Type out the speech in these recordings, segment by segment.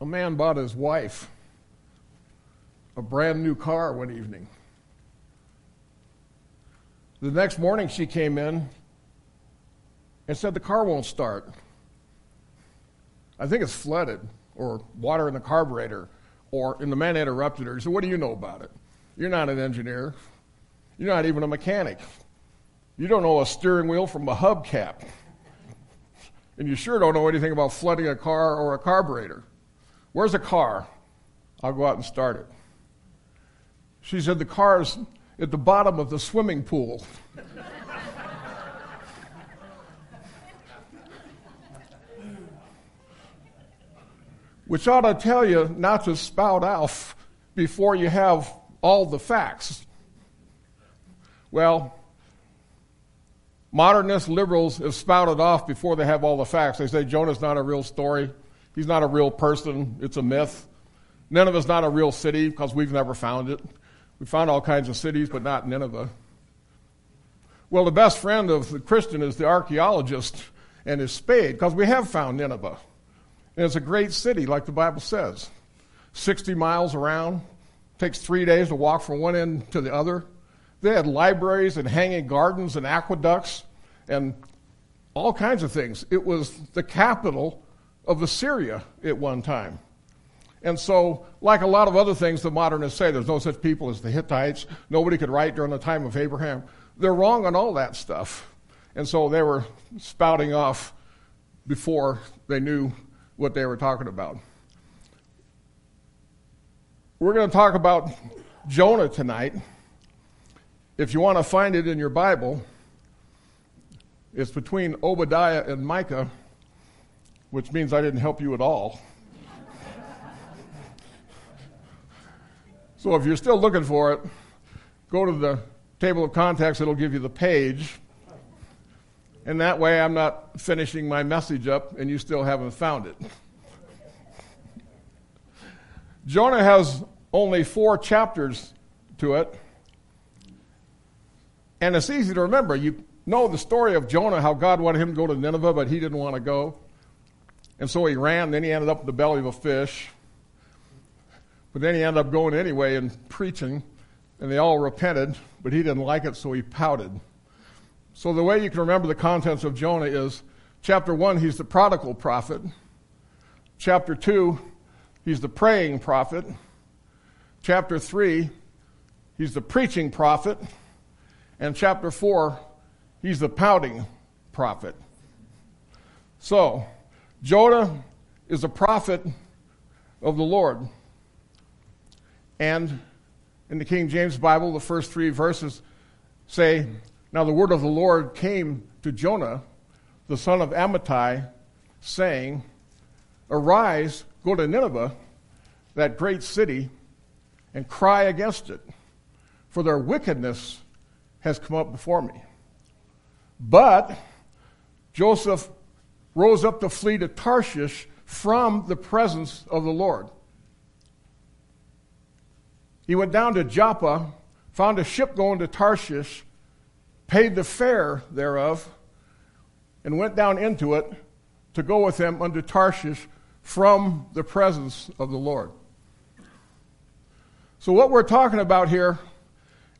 a man bought his wife a brand new car one evening. The next morning she came in and said the car won't start. I think it's flooded or water in the carburetor or and the man interrupted her. He said, What do you know about it? You're not an engineer. You're not even a mechanic. You don't know a steering wheel from a hubcap. And you sure don't know anything about flooding a car or a carburetor. Where's the car? I'll go out and start it. She said, The car's at the bottom of the swimming pool. Which ought to tell you not to spout off before you have all the facts. Well, modernist liberals have spouted off before they have all the facts. They say Jonah's not a real story. He's not a real person. It's a myth. Nineveh's not a real city because we've never found it. We found all kinds of cities, but not Nineveh. Well, the best friend of the Christian is the archaeologist and his spade because we have found Nineveh. And it's a great city, like the Bible says. 60 miles around, takes three days to walk from one end to the other. They had libraries and hanging gardens and aqueducts and all kinds of things. It was the capital of Assyria at one time. And so, like a lot of other things the modernists say, there's no such people as the Hittites. Nobody could write during the time of Abraham. They're wrong on all that stuff. And so they were spouting off before they knew what they were talking about. We're going to talk about Jonah tonight. If you want to find it in your Bible, it's between Obadiah and Micah, which means I didn't help you at all. so if you're still looking for it, go to the table of contents, it'll give you the page. And that way I'm not finishing my message up and you still haven't found it. Jonah has only four chapters to it. And it's easy to remember. You know the story of Jonah, how God wanted him to go to Nineveh, but he didn't want to go. And so he ran, then he ended up in the belly of a fish. But then he ended up going anyway and preaching, and they all repented, but he didn't like it, so he pouted. So the way you can remember the contents of Jonah is chapter 1, he's the prodigal prophet. Chapter 2, he's the praying prophet. Chapter 3, he's the preaching prophet. And chapter 4, he's the pouting prophet. So, Jonah is a prophet of the Lord. And in the King James Bible, the first three verses say, now the word of the Lord came to Jonah, the son of Amittai, saying, Arise, go to Nineveh, that great city, and cry against it, for their wickedness has come up before me. But Joseph rose up to flee to Tarshish from the presence of the Lord. He went down to Joppa, found a ship going to Tarshish, paid the fare thereof, and went down into it to go with them unto Tarshish from the presence of the Lord. So, what we're talking about here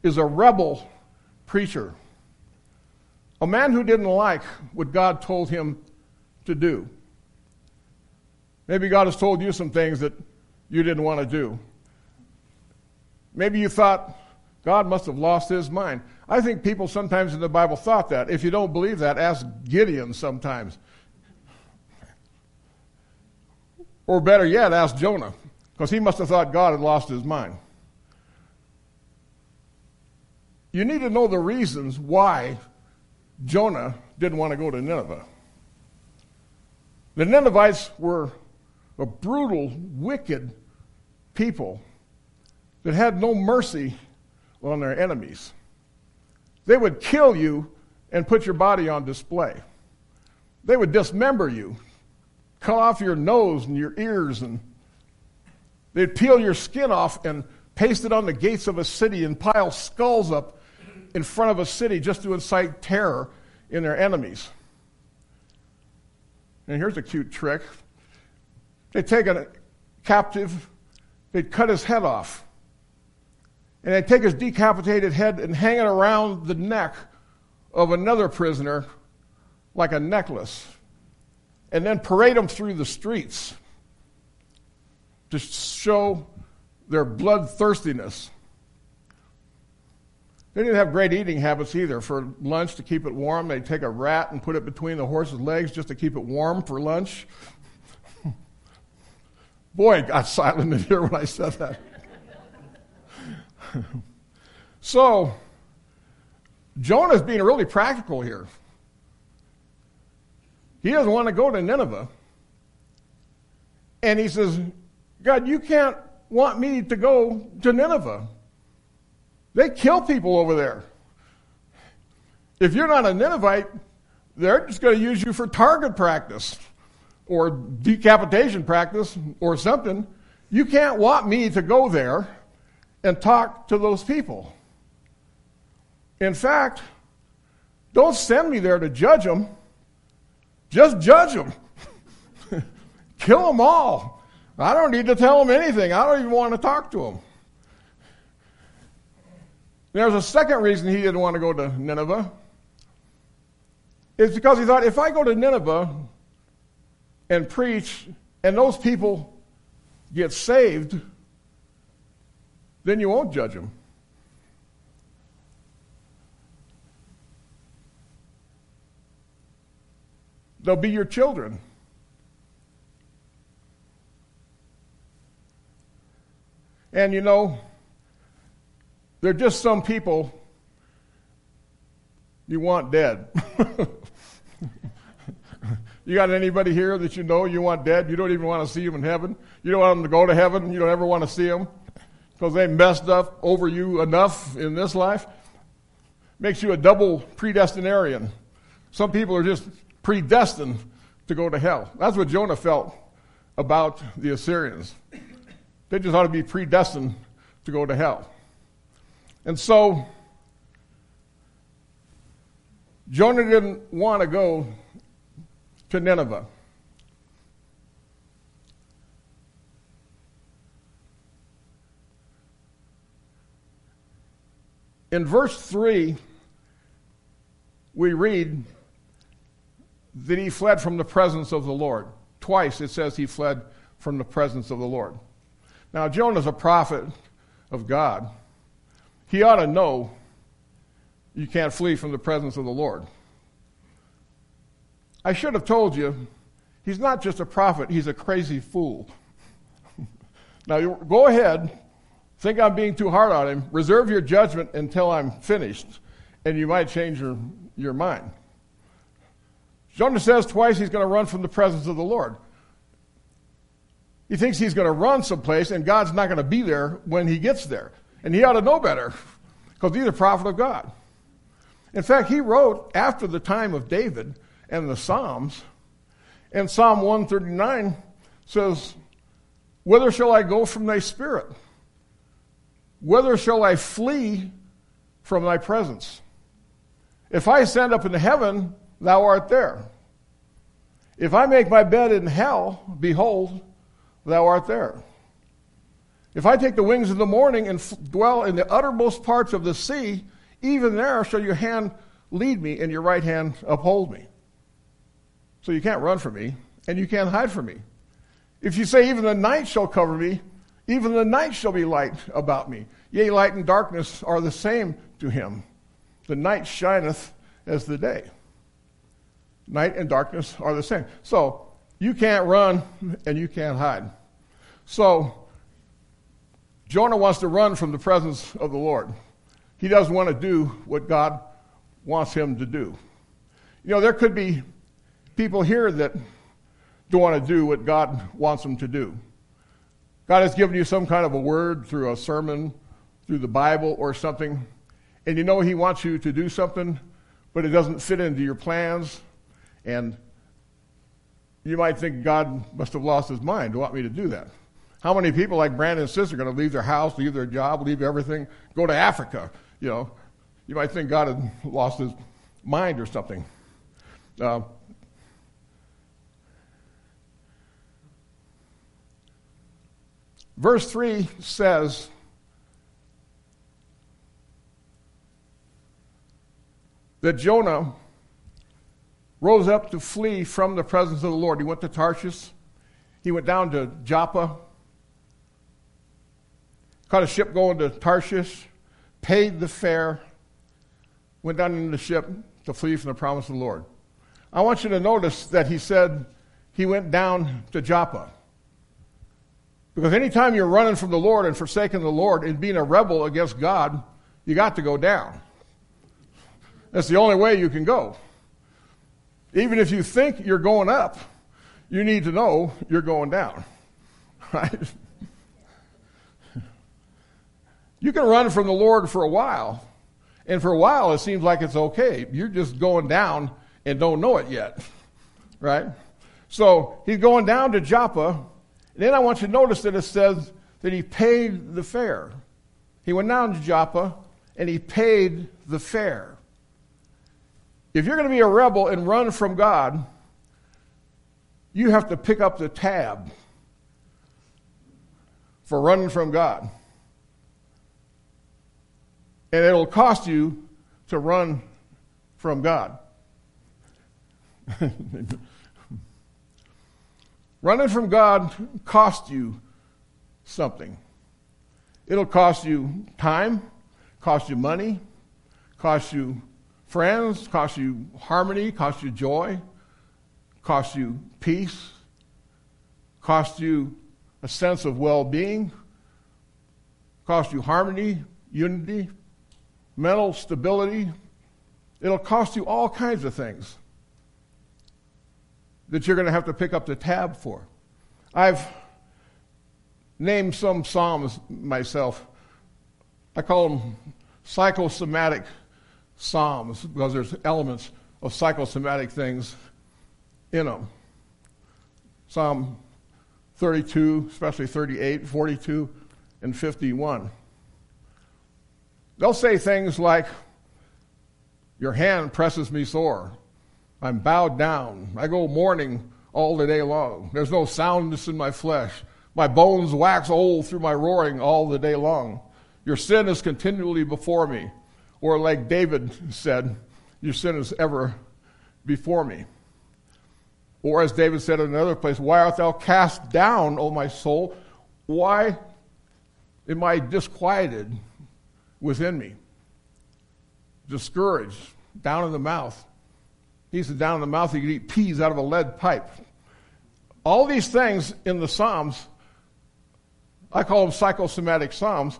is a rebel preacher, a man who didn't like what God told him to do. Maybe God has told you some things that you didn't want to do. Maybe you thought God must have lost his mind. I think people sometimes in the Bible thought that. If you don't believe that, ask Gideon sometimes. Or better yet, ask Jonah, because he must have thought God had lost his mind. You need to know the reasons why Jonah didn't want to go to Nineveh. The Ninevites were a brutal, wicked people that had no mercy on their enemies. They would kill you and put your body on display. They would dismember you, cut off your nose and your ears, and they'd peel your skin off and paste it on the gates of a city and pile skulls up in front of a city just to incite terror in their enemies. And here's a cute trick. they'd take a captive, they'd cut his head off. And they'd take his decapitated head and hang it around the neck of another prisoner like a necklace. And then parade them through the streets to show their bloodthirstiness. They didn't have great eating habits either. For lunch, to keep it warm, they'd take a rat and put it between the horse's legs just to keep it warm for lunch. Boy, it got silent in here when I said that. so, Jonah's being really practical here. He doesn't want to go to Nineveh. And he says, God, you can't want me to go to Nineveh. They kill people over there. If you're not a Ninevite, they're just going to use you for target practice or decapitation practice or something. You can't want me to go there and talk to those people. In fact, don't send me there to judge them. Just judge them. Kill them all. I don't need to tell them anything. I don't even want to talk to them. There's a second reason he didn't want to go to Nineveh. It's because he thought if I go to Nineveh and preach and those people get saved, then you won't judge them. They'll be your children. And you know, they're just some people you want dead. you got anybody here that you know you want dead? You don't even want to see them in heaven? You don't want them to go to heaven? You don't ever want to see them? Because they messed up over you enough in this life? Makes you a double predestinarian. Some people are just predestined to go to hell. That's what Jonah felt about the Assyrians. They just ought to be predestined to go to hell. And so, Jonah didn't want to go to Nineveh. In verse 3, we read that he fled from the presence of the Lord. Twice it says he fled from the presence of the Lord. Now, Jonah's a prophet of God. He ought to know you can't flee from the presence of the Lord. I should have told you, he's not just a prophet, he's a crazy fool. now, go ahead, think I'm being too hard on him, reserve your judgment until I'm finished, and you might change your, your mind. Jonah says twice he's going to run from the presence of the Lord. He thinks he's going to run someplace, and God's not going to be there when he gets there. And he ought to know better because he's a prophet of God. In fact, he wrote after the time of David and the Psalms, and Psalm 139 says, Whither shall I go from thy spirit? Whither shall I flee from thy presence? If I stand up into heaven, thou art there. If I make my bed in hell, behold, thou art there. If I take the wings of the morning and dwell in the uttermost parts of the sea, even there shall your hand lead me and your right hand uphold me. So you can't run from me and you can't hide from me. If you say, even the night shall cover me, even the night shall be light about me. Yea, light and darkness are the same to him. The night shineth as the day. Night and darkness are the same. So you can't run and you can't hide. So Jonah wants to run from the presence of the Lord. He doesn't want to do what God wants him to do. You know, there could be people here that don't want to do what God wants them to do. God has given you some kind of a word through a sermon, through the Bible or something, and you know He wants you to do something, but it doesn't fit into your plans, and you might think God must have lost his mind to want me to do that. How many people like Brandon's sister are going to leave their house, leave their job, leave everything, go to Africa? You know, you might think God had lost his mind or something. Uh, Verse 3 says, that Jonah rose up to flee from the presence of the Lord. He went to Tarshish. He went down to Joppa, caught a ship going to Tarshish, paid the fare, went down in the ship to flee from the promise of the Lord. I want you to notice that he said he went down to Joppa. Because anytime you're running from the Lord and forsaking the Lord and being a rebel against God, you got to go down. That's the only way you can go. Even if you think you're going up, you need to know you're going down. Right? You can run from the Lord for a while, and for a while it seems like it's okay. You're just going down and don't know it yet. Right? So he's going down to Joppa, and then I want you to notice that it says that he paid the fare. He went down to Joppa and he paid the fare. If you're going to be a rebel and run from God, you have to pick up the tab for running from God. And it'll cost you to run from God. Running from God costs you something. It'll cost you time, cost you money, cost you friends, cost you harmony, cost you joy, cost you peace, cost you a sense of well being, cost you harmony, unity, mental stability. It'll cost you all kinds of things that you're going to have to pick up the tab for. I've named some Psalms myself. I call them psychosomatic Psalms because there's elements of psychosomatic things in them. Psalm 32, especially 38, 42, and 51. They'll say things like, Your hand presses me sore. I'm bowed down. I go mourning all the day long. There's no soundness in my flesh. My bones wax old through my roaring all the day long. Your sin is continually before me. Or, like David said, Your sin is ever before me. Or, as David said in another place, Why art thou cast down, O my soul? Why am I disquieted within me? Discouraged, down in the mouth. He said, Down in the mouth, you could eat peas out of a lead pipe. All these things in the Psalms, I call them psychosomatic Psalms,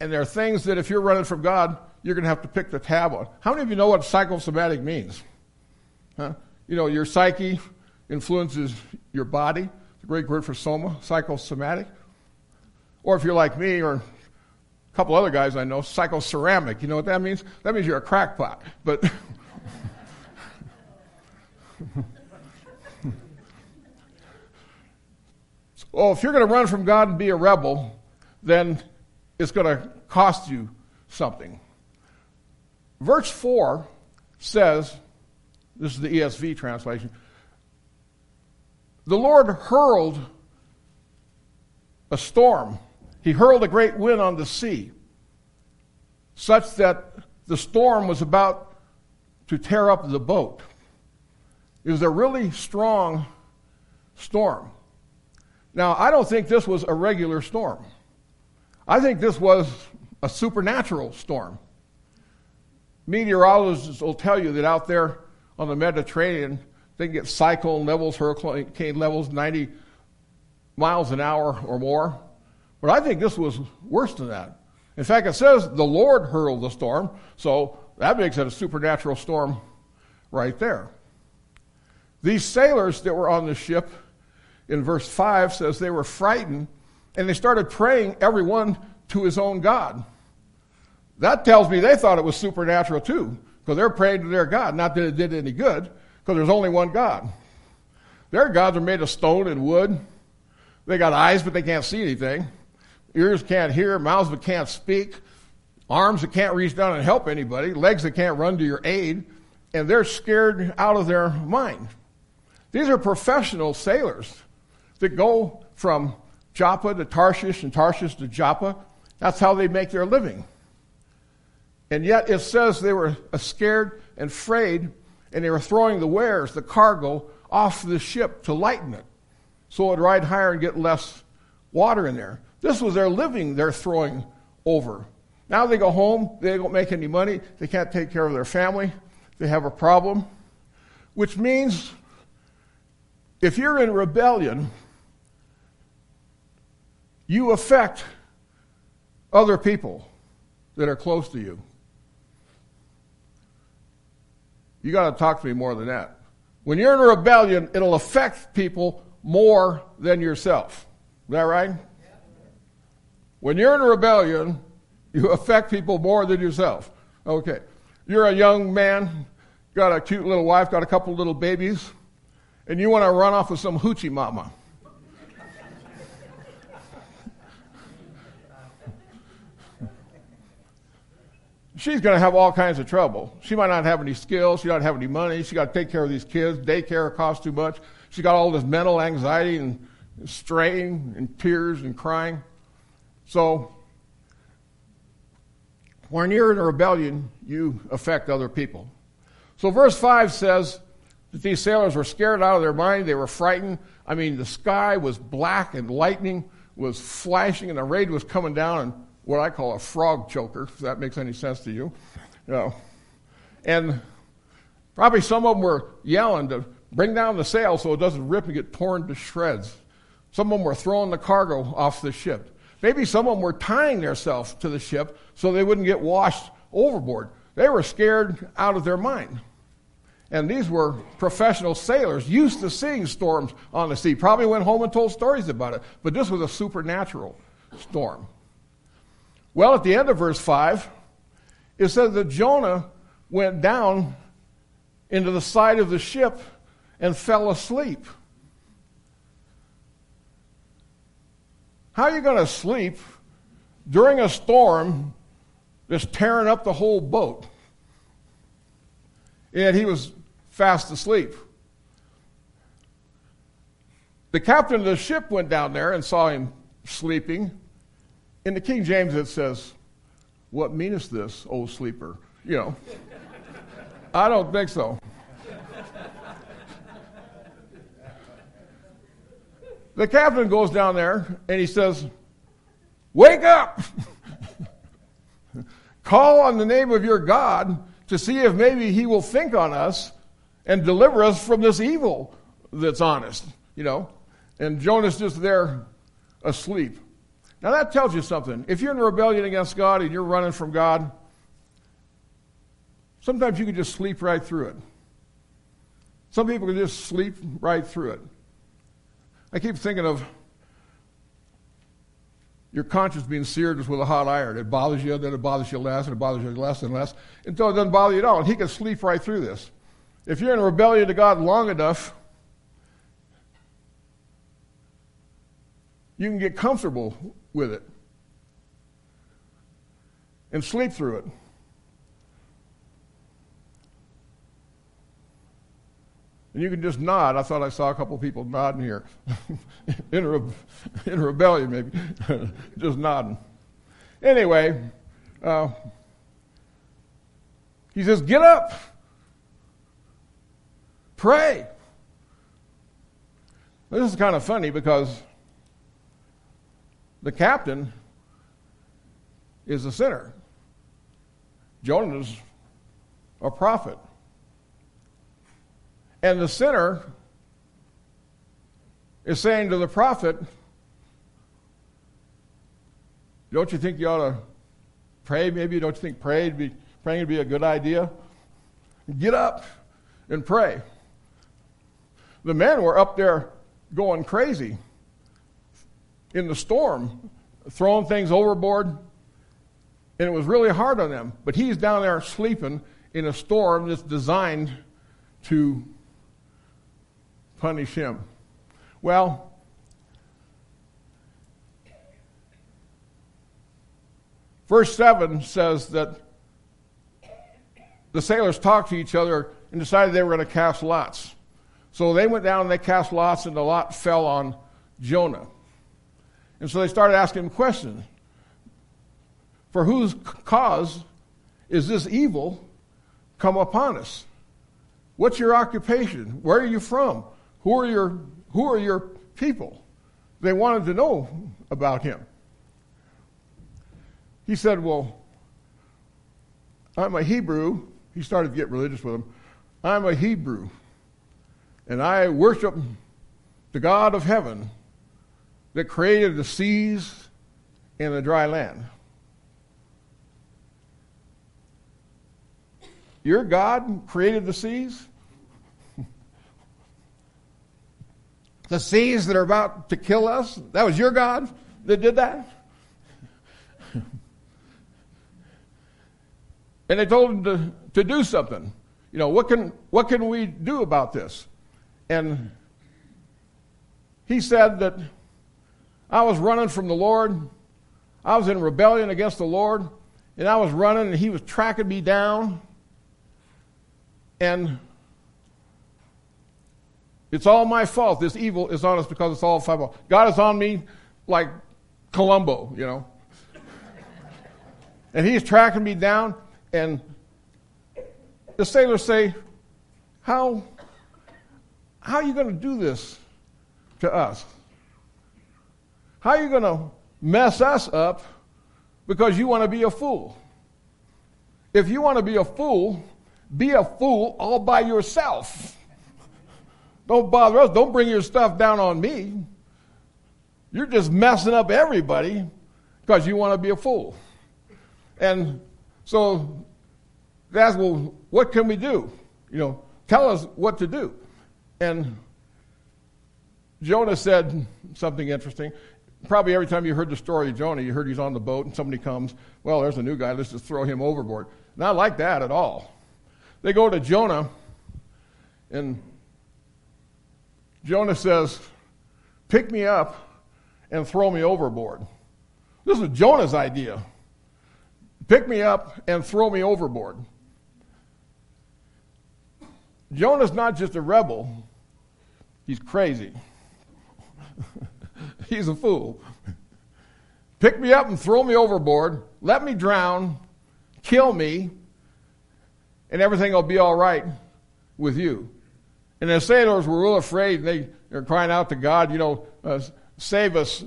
and they're things that if you're running from God, you're going to have to pick the tab on. How many of you know what psychosomatic means? Huh? You know, your psyche influences your body. The Greek word for soma, psychosomatic. Or if you're like me or a couple other guys I know, psychoceramic. You know what that means? That means you're a crackpot. But oh, if you're going to run from God and be a rebel, then it's going to cost you something. Verse 4 says, this is the ESV translation, the Lord hurled a storm. He hurled a great wind on the sea, such that the storm was about to tear up the boat. It was a really strong storm. Now, I don't think this was a regular storm. I think this was a supernatural storm. Meteorologists will tell you that out there on the Mediterranean, they can get cyclone levels, hurricane levels, 90 miles an hour or more. But I think this was worse than that. In fact, it says the Lord hurled the storm, so that makes it a supernatural storm right there. These sailors that were on the ship in verse 5 says they were frightened and they started praying everyone to his own God. That tells me they thought it was supernatural too, because they're praying to their God. Not that it did any good, because there's only one God. Their gods are made of stone and wood. They got eyes, but they can't see anything. Ears can't hear, mouths that can't speak, arms that can't reach down and help anybody, legs that can't run to your aid, and they're scared out of their mind. These are professional sailors that go from Joppa to Tarshish and Tarshish to Joppa. That's how they make their living. And yet it says they were scared and afraid, and they were throwing the wares, the cargo, off the ship to lighten it so it would ride higher and get less water in there. This was their living they're throwing over. Now they go home, they don't make any money, they can't take care of their family, they have a problem, which means if you're in rebellion, you affect other people that are close to you. You got to talk to me more than that. When you're in a rebellion, it'll affect people more than yourself. Is that right? When you're in a rebellion, you affect people more than yourself. Okay. You're a young man, got a cute little wife, got a couple little babies, and you want to run off with some hoochie mama. she's going to have all kinds of trouble. She might not have any skills. She don't have any money. She got to take care of these kids. Daycare costs too much. She got all this mental anxiety and strain and tears and crying. So, when you're in a rebellion, you affect other people. So, verse 5 says that these sailors were scared out of their mind. They were frightened. I mean, the sky was black and lightning was flashing, and the rain was coming down, and what I call a frog choker, if that makes any sense to you. you know. And probably some of them were yelling to bring down the sail so it doesn't rip and get torn to shreds. Some of them were throwing the cargo off the ship. Maybe some of them were tying themselves to the ship so they wouldn't get washed overboard. They were scared out of their mind. And these were professional sailors used to seeing storms on the sea. Probably went home and told stories about it. But this was a supernatural storm. Well, at the end of verse 5, it says that Jonah went down into the side of the ship and fell asleep. How are you going to sleep during a storm that's tearing up the whole boat? And he was fast asleep. The captain of the ship went down there and saw him sleeping in the King James, it says, What meanest this, O sleeper? You know. I don't think so. The captain goes down there and he says, Wake up! Call on the name of your God to see if maybe he will think on us and deliver us from this evil that's on us, you know. And Jonah's just there asleep. Now that tells you something. If you're in rebellion against God and you're running from God, sometimes you can just sleep right through it. Some people can just sleep right through it. I keep thinking of your conscience being seared with a hot iron. It bothers you, then it bothers you less, and it bothers you less and less, until it doesn't bother you at all. And he can sleep right through this. If you're in rebellion to God long enough, you can get comfortable with it and sleep through it. And you can just nod. I thought I saw a couple people nodding here. in, re- in rebellion, maybe. just nodding. Anyway, uh, he says, Get up. Pray. This is kind of funny because the captain is a sinner. Jonah's a prophet. And the sinner is saying to the prophet, Don't you think you ought to pray? Maybe don't you think pray be, praying would be a good idea? Get up and pray. The men were up there going crazy in the storm, throwing things overboard, and it was really hard on them. But he's down there sleeping in a storm that's designed to punish him. Well, verse 7 says that the sailors talked to each other and decided they were going to cast lots. So they went down and they cast lots, and the lot fell on Jonah. And so they started asking him questions. For whose cause is this evil come upon us? What's your occupation? Where are you from? Who are your, who are your people? They wanted to know about him. He said, Well, I'm a Hebrew. He started to get religious with him. I'm a Hebrew, and I worship the God of heaven that created the seas and the dry land. Your God created the seas? The seas that are about to kill us? That was your God that did that? and they told him to, to do something. You know, what can, what can we do about this? And he said that I was running from the Lord. I was in rebellion against the Lord. And I was running, and he was tracking me down. And it's all my fault. This evil is on us because it's all my fault. God is on me like Columbo, you know. and he's tracking me down, and the sailors say, How, how are you going to do this to us? How are you going to mess us up because you want to be a fool? If you want to be a fool, be a fool all by yourself. Don't bother us. Don't bring your stuff down on me. You're just messing up everybody because you want to be a fool. And so that's well, what can we do? You know, tell us what to do. And Jonah said something interesting. Probably every time you heard the story of Jonah, you heard he's on the boat and somebody comes, well, there's a new guy, let's just throw him overboard. Not like that at all. They go to Jonah, and Jonah says, Pick me up and throw me overboard. This is Jonah's idea. Pick me up and throw me overboard. Jonah's not just a rebel, he's crazy. he's a fool. Pick me up and throw me overboard, let me drown, kill me, and everything will be all right with you. And the sailors were real afraid. And they were crying out to God, you know, uh, save us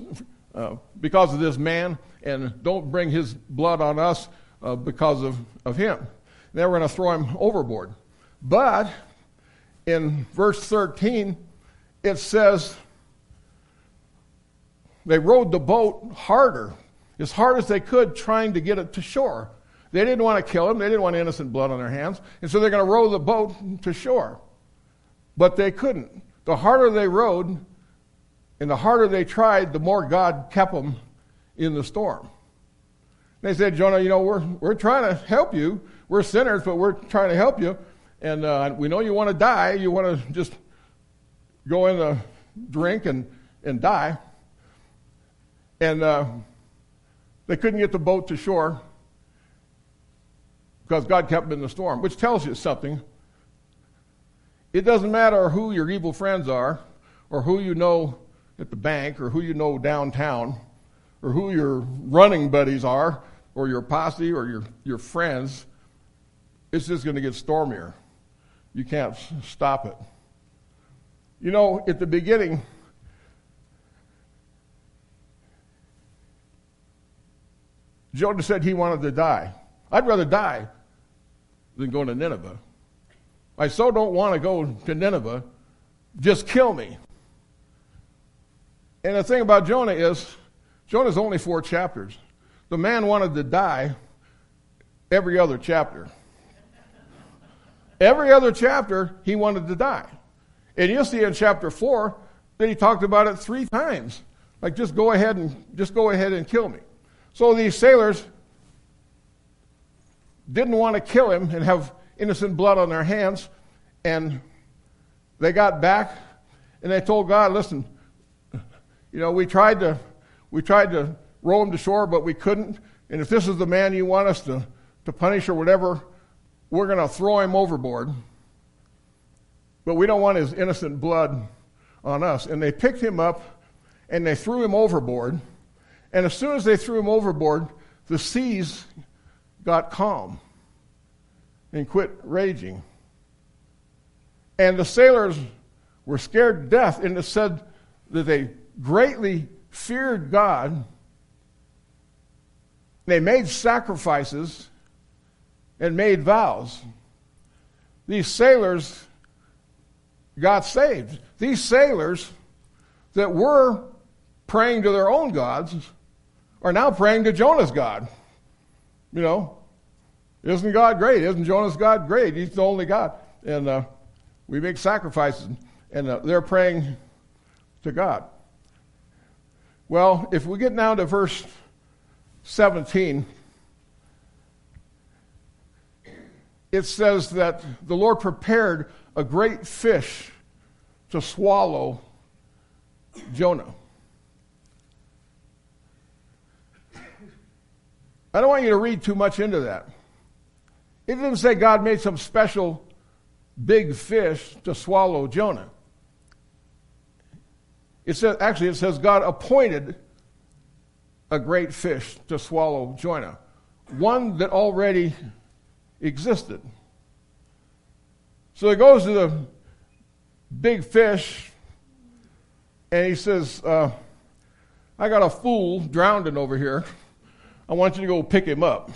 uh, because of this man, and don't bring his blood on us uh, because of, of him. They were going to throw him overboard. But in verse 13, it says they rowed the boat harder, as hard as they could, trying to get it to shore. They didn't want to kill him. They didn't want innocent blood on their hands. And so they're going to row the boat to shore. But they couldn't. The harder they rowed and the harder they tried, the more God kept them in the storm. They said, Jonah, you know, we're, we're trying to help you. We're sinners, but we're trying to help you. And uh, we know you want to die. You want to just go in the drink and, and die. And uh, they couldn't get the boat to shore because God kept them in the storm, which tells you something. It doesn't matter who your evil friends are, or who you know at the bank, or who you know downtown, or who your running buddies are, or your posse, or your, your friends. It's just going to get stormier. You can't stop it. You know, at the beginning, Jonah said he wanted to die. I'd rather die than go to Nineveh. I so don't want to go to Nineveh. Just kill me. And the thing about Jonah is, Jonah's only four chapters. The man wanted to die every other chapter. Every other chapter, he wanted to die. And you'll see in chapter four that he talked about it three times. Like, just go ahead and just go ahead and kill me. So these sailors didn't want to kill him and have innocent blood on their hands. And they got back and they told God, listen, you know, we tried to we tried to row him to shore, but we couldn't. And if this is the man you want us to, to punish or whatever, we're going to throw him overboard. But we don't want his innocent blood on us. And they picked him up and they threw him overboard. And as soon as they threw him overboard, the seas got calm and quit raging. And the sailors were scared to death, and it said that they greatly feared God. They made sacrifices and made vows. These sailors got saved. These sailors that were praying to their own gods are now praying to Jonah's God. You know, isn't God great? Isn't Jonah's God great? He's the only God. And uh, we make sacrifices, and uh, they're praying to God. Well, if we get now to verse 17, it says that the Lord prepared a great fish to swallow Jonah. I don't want you to read too much into that. It didn't say God made some special big fish to swallow Jonah. It says actually it says God appointed a great fish to swallow Jonah, one that already existed. So he goes to the big fish and he says, uh, I got a fool drowning over here. I want you to go pick him up.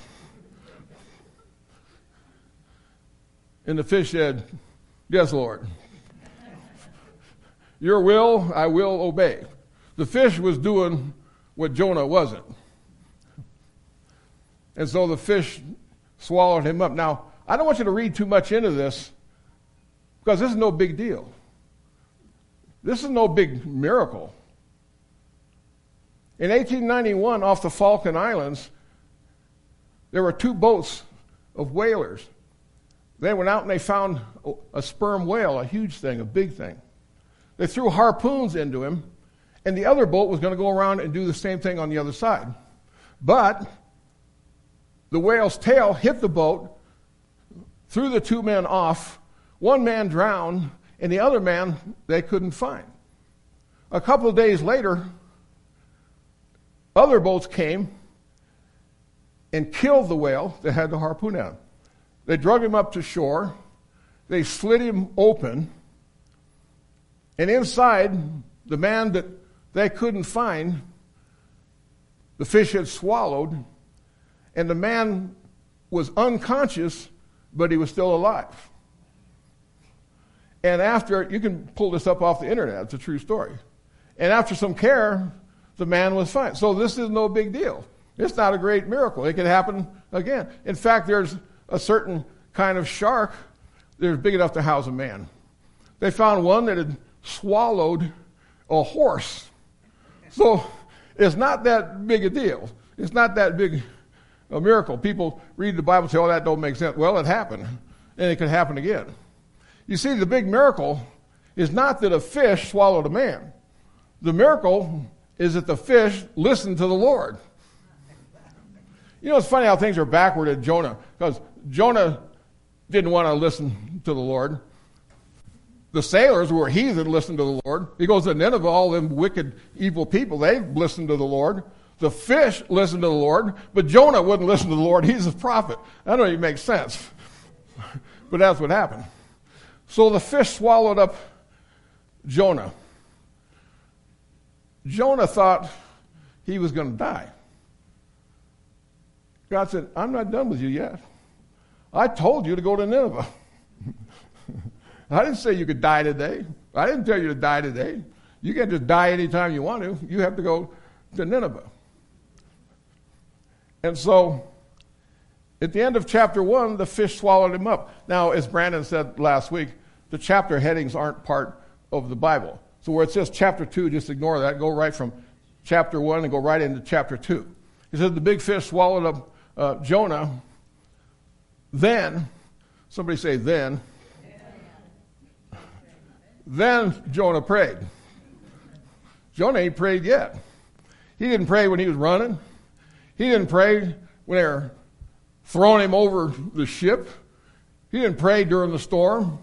And the fish said, Yes, Lord. Your will, I will obey. The fish was doing what Jonah wasn't. And so the fish swallowed him up. Now, I don't want you to read too much into this because this is no big deal. This is no big miracle. In 1891, off the Falkland Islands, there were two boats of whalers. They went out and they found a sperm whale, a huge thing, a big thing. They threw harpoons into him, and the other boat was going to go around and do the same thing on the other side. But the whale's tail hit the boat, threw the two men off. One man drowned, and the other man they couldn't find. A couple of days later, other boats came and killed the whale that had the harpoon out. They drug him up to shore. They slit him open. And inside, the man that they couldn't find, the fish had swallowed, and the man was unconscious, but he was still alive. And after, you can pull this up off the internet, it's a true story. And after some care, the man was fine. So this is no big deal. It's not a great miracle. It could happen again. In fact, there's a certain kind of shark that was big enough to house a man. They found one that had swallowed a horse. So it's not that big a deal. It's not that big a miracle. People read the Bible and say, oh, that don't make sense. Well, it happened, and it could happen again. You see, the big miracle is not that a fish swallowed a man. The miracle is that the fish listened to the Lord. You know, it's funny how things are backward at Jonah, because Jonah didn't want to listen to the Lord. The sailors were heathen listened to the Lord. He goes to Nineveh, all them wicked, evil people, they listened to the Lord. The fish listened to the Lord, but Jonah wouldn't listen to the Lord. He's a prophet. That don't even make sense. But that's what happened. So the fish swallowed up Jonah. Jonah thought he was going to die. God said, I'm not done with you yet. I told you to go to Nineveh. I didn't say you could die today. I didn't tell you to die today. You can't just die anytime you want to. You have to go to Nineveh. And so, at the end of chapter one, the fish swallowed him up. Now, as Brandon said last week, the chapter headings aren't part of the Bible. So, where it says chapter two, just ignore that. Go right from chapter one and go right into chapter two. He said the big fish swallowed up uh, Jonah, then, somebody say, then, then Jonah prayed. Jonah ain't prayed yet. He didn't pray when he was running. He didn't pray when they were throwing him over the ship. He didn't pray during the storm.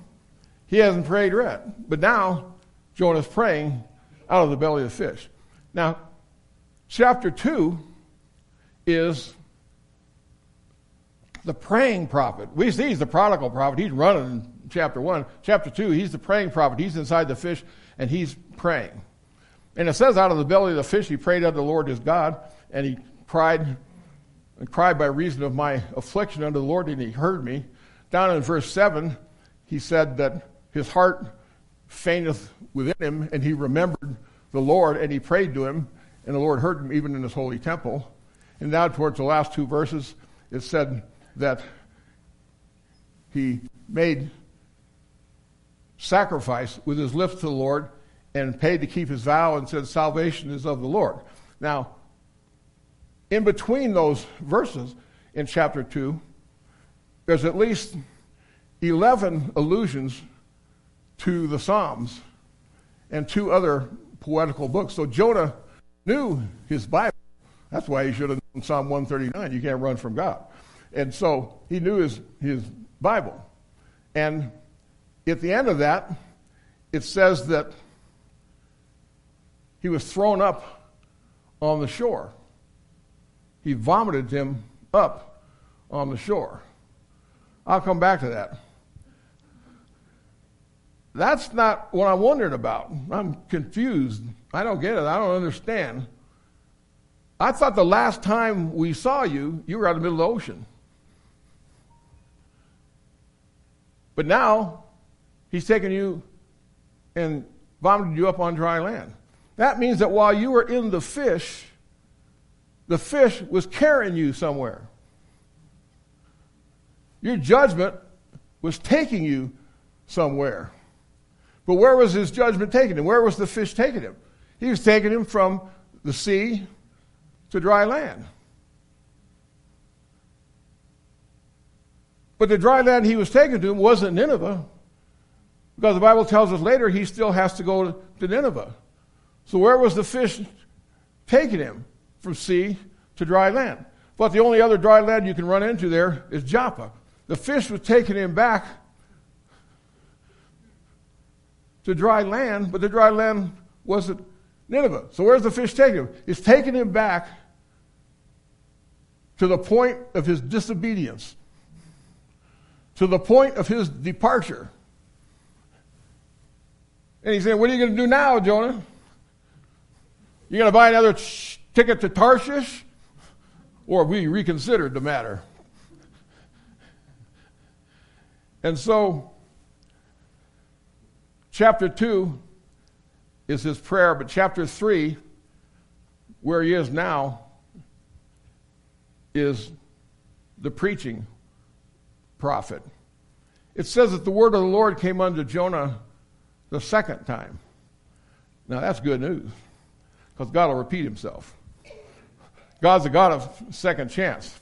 He hasn't prayed yet. But now, Jonah's praying out of the belly of the fish. Now, Chapter 2 is the praying prophet. We see he's the prodigal prophet. He's running in chapter 1. Chapter 2, he's the praying prophet. He's inside the fish and he's praying. And it says, out of the belly of the fish, he prayed unto the Lord his God, and he cried and cried by reason of my affliction unto the Lord, and he heard me. Down in verse 7, he said that his heart fainteth within him, and he remembered the Lord, and he prayed to him, and the Lord heard him even in his holy temple. And now, towards the last two verses, it said that he made sacrifice with his lips to the Lord and paid to keep his vow and said, Salvation is of the Lord. Now, in between those verses in chapter 2, there's at least 11 allusions to the Psalms and two other poetical books. So Jonah knew his Bible. That's why he should have known Psalm 139. You can't run from God. And so he knew his, his Bible. And at the end of that, it says that he was thrown up on the shore. He vomited him up on the shore. I'll come back to that. That's not what I'm wondering about. I'm confused. I don't get it. I don't understand. I thought the last time we saw you, you were out in the middle of the ocean. But now, he's taken you and vomited you up on dry land. That means that while you were in the fish, the fish was carrying you somewhere. Your judgment was taking you somewhere. But where was his judgment taking him? Where was the fish taking him? He was taking him from the sea to dry land. But the dry land he was taken to wasn't Nineveh, because the Bible tells us later he still has to go to Nineveh. So where was the fish taking him? From sea to dry land. But the only other dry land you can run into there is Joppa. The fish was taking him back to dry land, but the dry land wasn't Nineveh. So where's the fish taking him? It's taking him back to the point of his disobedience, to the point of his departure. And he's saying, What are you going to do now, Jonah? You're going to buy another ticket to Tarshish? Or we reconsidered the matter? And so, chapter 2 is his prayer, but chapter 3, where he is now, is the preaching prophet. It says that the word of the Lord came unto Jonah the second time. Now that's good news because God will repeat himself. God's a God of second chance.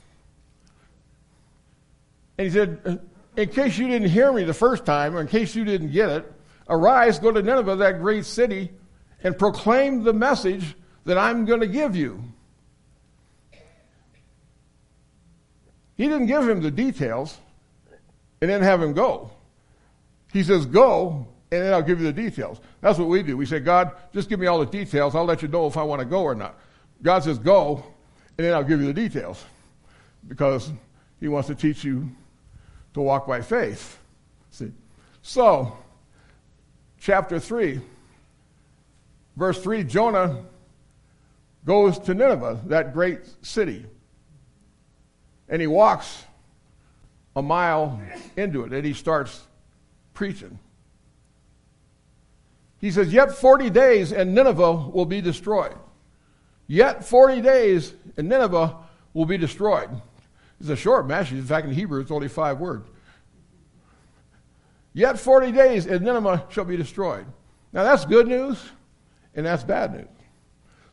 And he said, In case you didn't hear me the first time, or in case you didn't get it, arise, go to Nineveh, that great city, and proclaim the message that I'm going to give you. He didn't give him the details and then have him go. He says, Go, and then I'll give you the details. That's what we do. We say, God, just give me all the details. I'll let you know if I want to go or not. God says, Go, and then I'll give you the details because He wants to teach you to walk by faith. See? So, chapter 3, verse 3 Jonah goes to Nineveh, that great city, and he walks a mile into it and he starts preaching. He says, Yet 40 days and Nineveh will be destroyed. Yet 40 days and Nineveh will be destroyed. It's a short message. In fact, in Hebrew, it's only five words. Yet 40 days and Nineveh shall be destroyed. Now, that's good news, and that's bad news.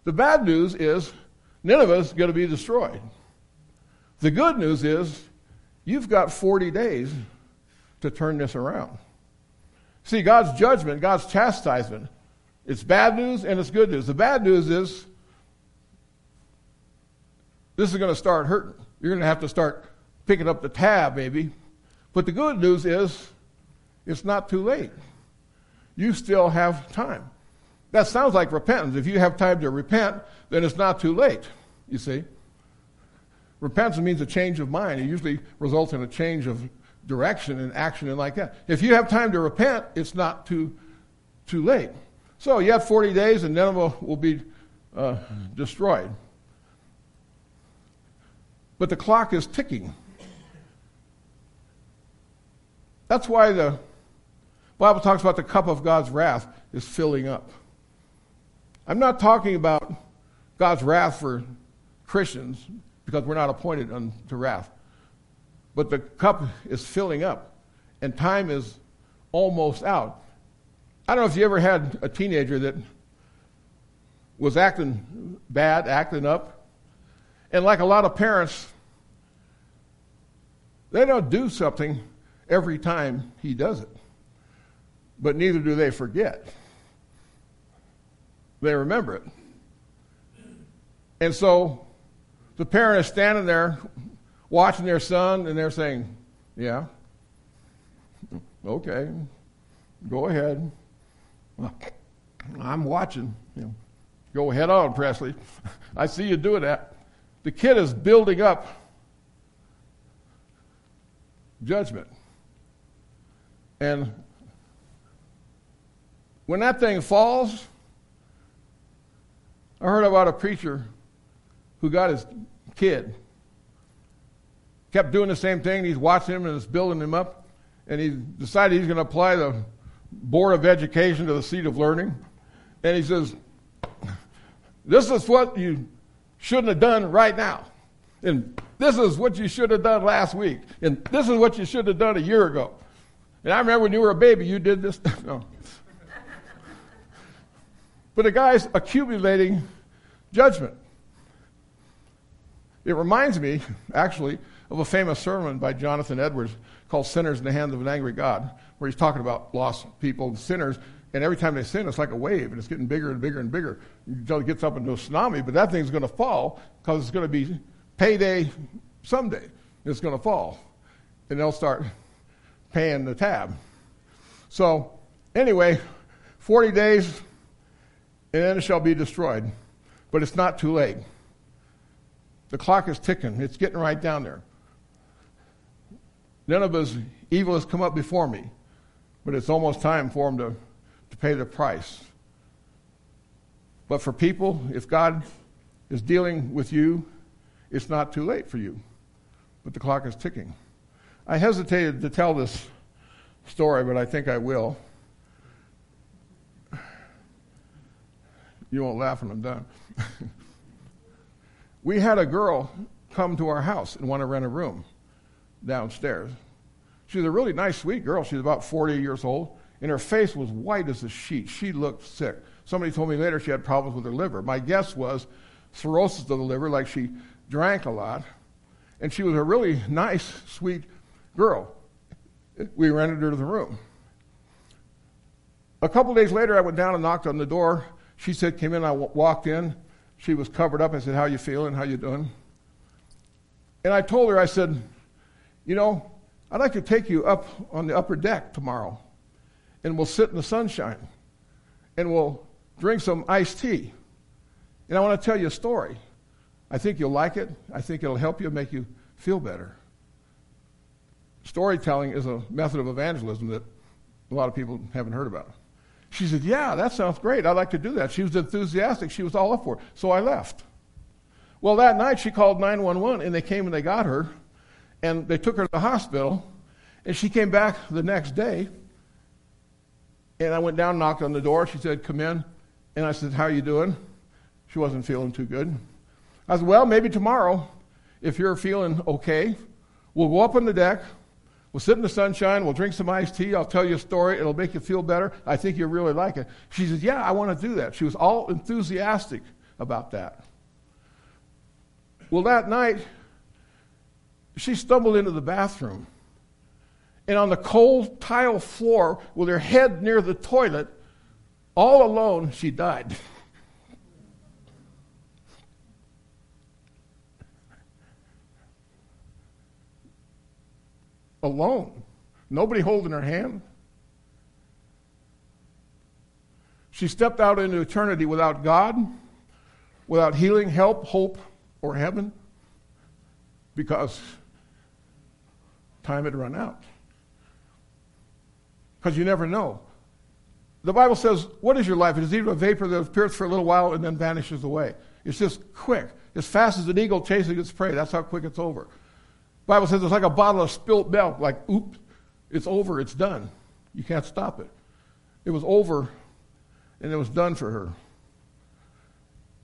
The bad news is Nineveh is going to be destroyed. The good news is you've got 40 days to turn this around. See, God's judgment, God's chastisement, it's bad news and it's good news. The bad news is this is going to start hurting. You're going to have to start picking up the tab, maybe. But the good news is it's not too late. You still have time. That sounds like repentance. If you have time to repent, then it's not too late, you see. Repentance means a change of mind. It usually results in a change of direction and action and like that. If you have time to repent, it's not too, too late. So you have 40 days and Nineveh will be uh, destroyed. But the clock is ticking. That's why the Bible talks about the cup of God's wrath is filling up. I'm not talking about God's wrath for Christians because we're not appointed unto wrath. But the cup is filling up and time is almost out. I don't know if you ever had a teenager that was acting bad, acting up. And like a lot of parents, they don't do something every time he does it. But neither do they forget. They remember it. And so the parent is standing there watching their son, and they're saying, Yeah, okay, go ahead. I'm watching. You know, go ahead on, Presley. I see you doing that. The kid is building up judgment. And when that thing falls, I heard about a preacher who got his kid, kept doing the same thing. He's watching him and it's building him up. And he decided he's going to apply the Board of Education to the seat of learning. And he says, This is what you shouldn't have done right now. And this is what you should have done last week. And this is what you should have done a year ago. And I remember when you were a baby, you did this. no. But the guy's accumulating judgment. It reminds me, actually, of a famous sermon by Jonathan Edwards called Sinners in the Hands of an Angry God, where he's talking about lost people, sinners, and every time they sin, it's like a wave, and it's getting bigger and bigger and bigger until it gets up into a tsunami. But that thing's going to fall because it's going to be payday someday. It's going to fall, and they'll start paying the tab. So, anyway, 40 days, and then it shall be destroyed. But it's not too late. The clock is ticking, it's getting right down there. None of his evil has come up before me, but it's almost time for him to, to pay the price. But for people, if God is dealing with you, it's not too late for you. But the clock is ticking. I hesitated to tell this story, but I think I will. You won't laugh when I'm done. we had a girl come to our house and want to rent a room downstairs. She was a really nice, sweet girl. She's about 40 years old, and her face was white as a sheet. She looked sick. Somebody told me later she had problems with her liver. My guess was cirrhosis of the liver, like she drank a lot. And she was a really nice, sweet girl. We rented her the room. A couple days later, I went down and knocked on the door. She said, came in. I w- walked in. She was covered up. I said, how you feeling? How you doing? And I told her, I said, you know, I'd like to take you up on the upper deck tomorrow, and we'll sit in the sunshine, and we'll drink some iced tea. And I want to tell you a story. I think you'll like it. I think it'll help you, make you feel better. Storytelling is a method of evangelism that a lot of people haven't heard about. She said, Yeah, that sounds great. I'd like to do that. She was enthusiastic. She was all up for it. So I left. Well, that night she called 911 and they came and they got her and they took her to the hospital. And she came back the next day. And I went down, knocked on the door. She said, Come in. And I said, How are you doing? She wasn't feeling too good. I said, Well, maybe tomorrow, if you're feeling okay, we'll go up on the deck. We'll sit in the sunshine. We'll drink some iced tea. I'll tell you a story. It'll make you feel better. I think you'll really like it. She says, Yeah, I want to do that. She was all enthusiastic about that. Well, that night, she stumbled into the bathroom. And on the cold tile floor, with her head near the toilet, all alone, she died. alone, nobody holding her hand. She stepped out into eternity without God, without healing, help, hope, or heaven because time had run out. Because you never know. The Bible says, What is your life? It is even a vapor that appears for a little while and then vanishes away. It's just quick. As fast as an eagle chasing its prey, that's how quick it's over. Bible says it's like a bottle of spilt milk, like, oops, it's over, it's done. You can't stop it. It was over and it was done for her.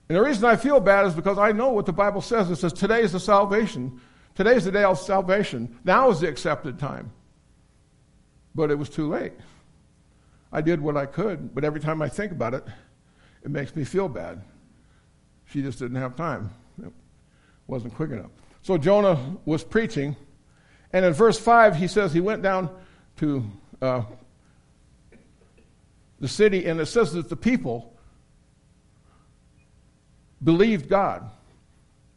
And the reason I feel bad is because I know what the Bible says. It says, Today is the salvation. Today is the day of salvation. Now is the accepted time. But it was too late. I did what I could, but every time I think about it, it makes me feel bad. She just didn't have time. It wasn't quick enough. So Jonah was preaching, and in verse 5, he says he went down to uh, the city, and it says that the people believed God.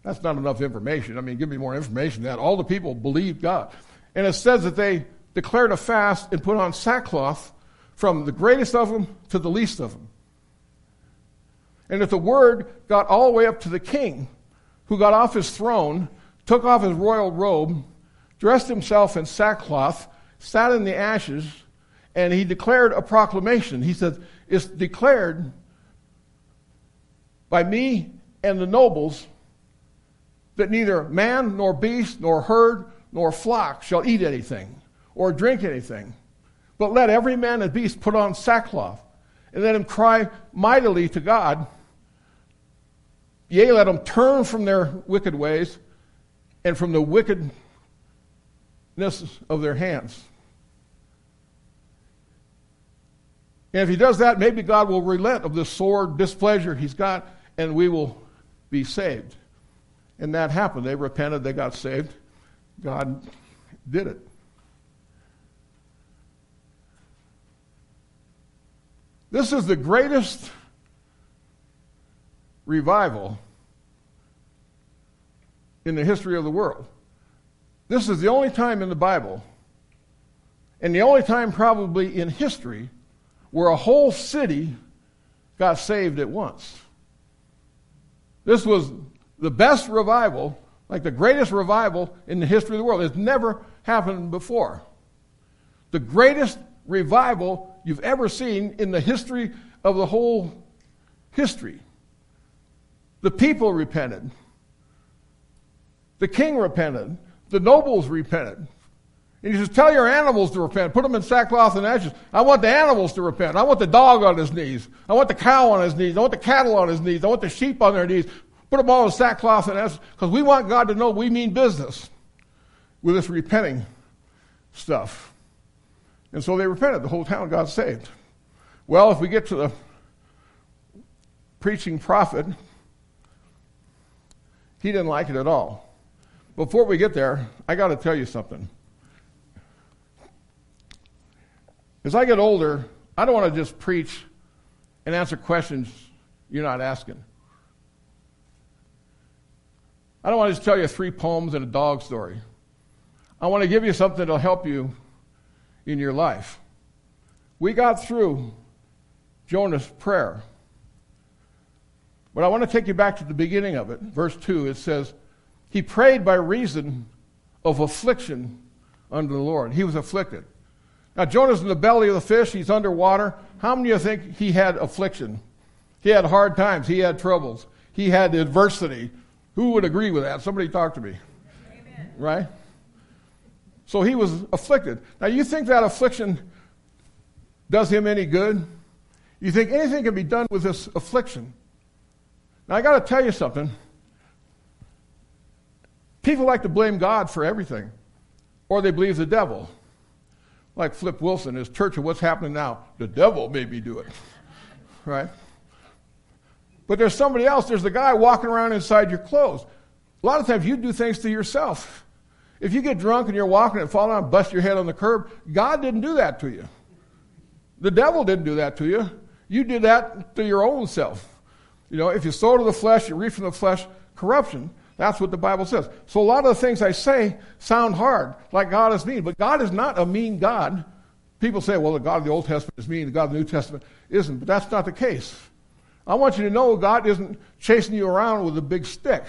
That's not enough information. I mean, give me more information than that. All the people believed God. And it says that they declared a fast and put on sackcloth from the greatest of them to the least of them. And if the word got all the way up to the king, who got off his throne, took off his royal robe, dressed himself in sackcloth, sat in the ashes, and he declared a proclamation. He said, It's declared by me and the nobles that neither man nor beast nor herd nor flock shall eat anything or drink anything, but let every man and beast put on sackcloth, and let him cry mightily to God. Yea, let them turn from their wicked ways and from the wickedness of their hands. And if he does that, maybe God will relent of this sore displeasure he's got and we will be saved. And that happened. They repented, they got saved. God did it. This is the greatest revival in the history of the world. This is the only time in the Bible, and the only time probably in history, where a whole city got saved at once. This was the best revival, like the greatest revival in the history of the world. It's never happened before. The greatest revival you've ever seen in the history of the whole history. The people repented. The king repented. The nobles repented. And he says, Tell your animals to repent. Put them in sackcloth and ashes. I want the animals to repent. I want the dog on his knees. I want the cow on his knees. I want the cattle on his knees. I want the sheep on their knees. Put them all in sackcloth and ashes. Because we want God to know we mean business with this repenting stuff. And so they repented. The whole town got saved. Well, if we get to the preaching prophet, he didn't like it at all. Before we get there, I got to tell you something. As I get older, I don't want to just preach and answer questions you're not asking. I don't want to just tell you three poems and a dog story. I want to give you something that'll help you in your life. We got through Jonah's prayer. But I want to take you back to the beginning of it. Verse 2, it says, He prayed by reason of affliction under the Lord. He was afflicted. Now, Jonah's in the belly of the fish. He's underwater. How many of you think he had affliction? He had hard times. He had troubles. He had adversity. Who would agree with that? Somebody talk to me. Amen. Right? So he was afflicted. Now, you think that affliction does him any good? You think anything can be done with this affliction? Now, I got to tell you something. People like to blame God for everything, or they believe the devil like Flip Wilson, his church of what's happening now. The devil made me do it. Right? But there's somebody else. There's the guy walking around inside your clothes. A lot of times you do things to yourself. If you get drunk and you're walking and fall down and bust your head on the curb, God didn't do that to you. The devil didn't do that to you. You did that to your own self. You know, if you sow to the flesh, you reap from the flesh corruption. That's what the Bible says. So a lot of the things I say sound hard, like God is mean. But God is not a mean God. People say, well, the God of the Old Testament is mean, the God of the New Testament isn't, but that's not the case. I want you to know God isn't chasing you around with a big stick.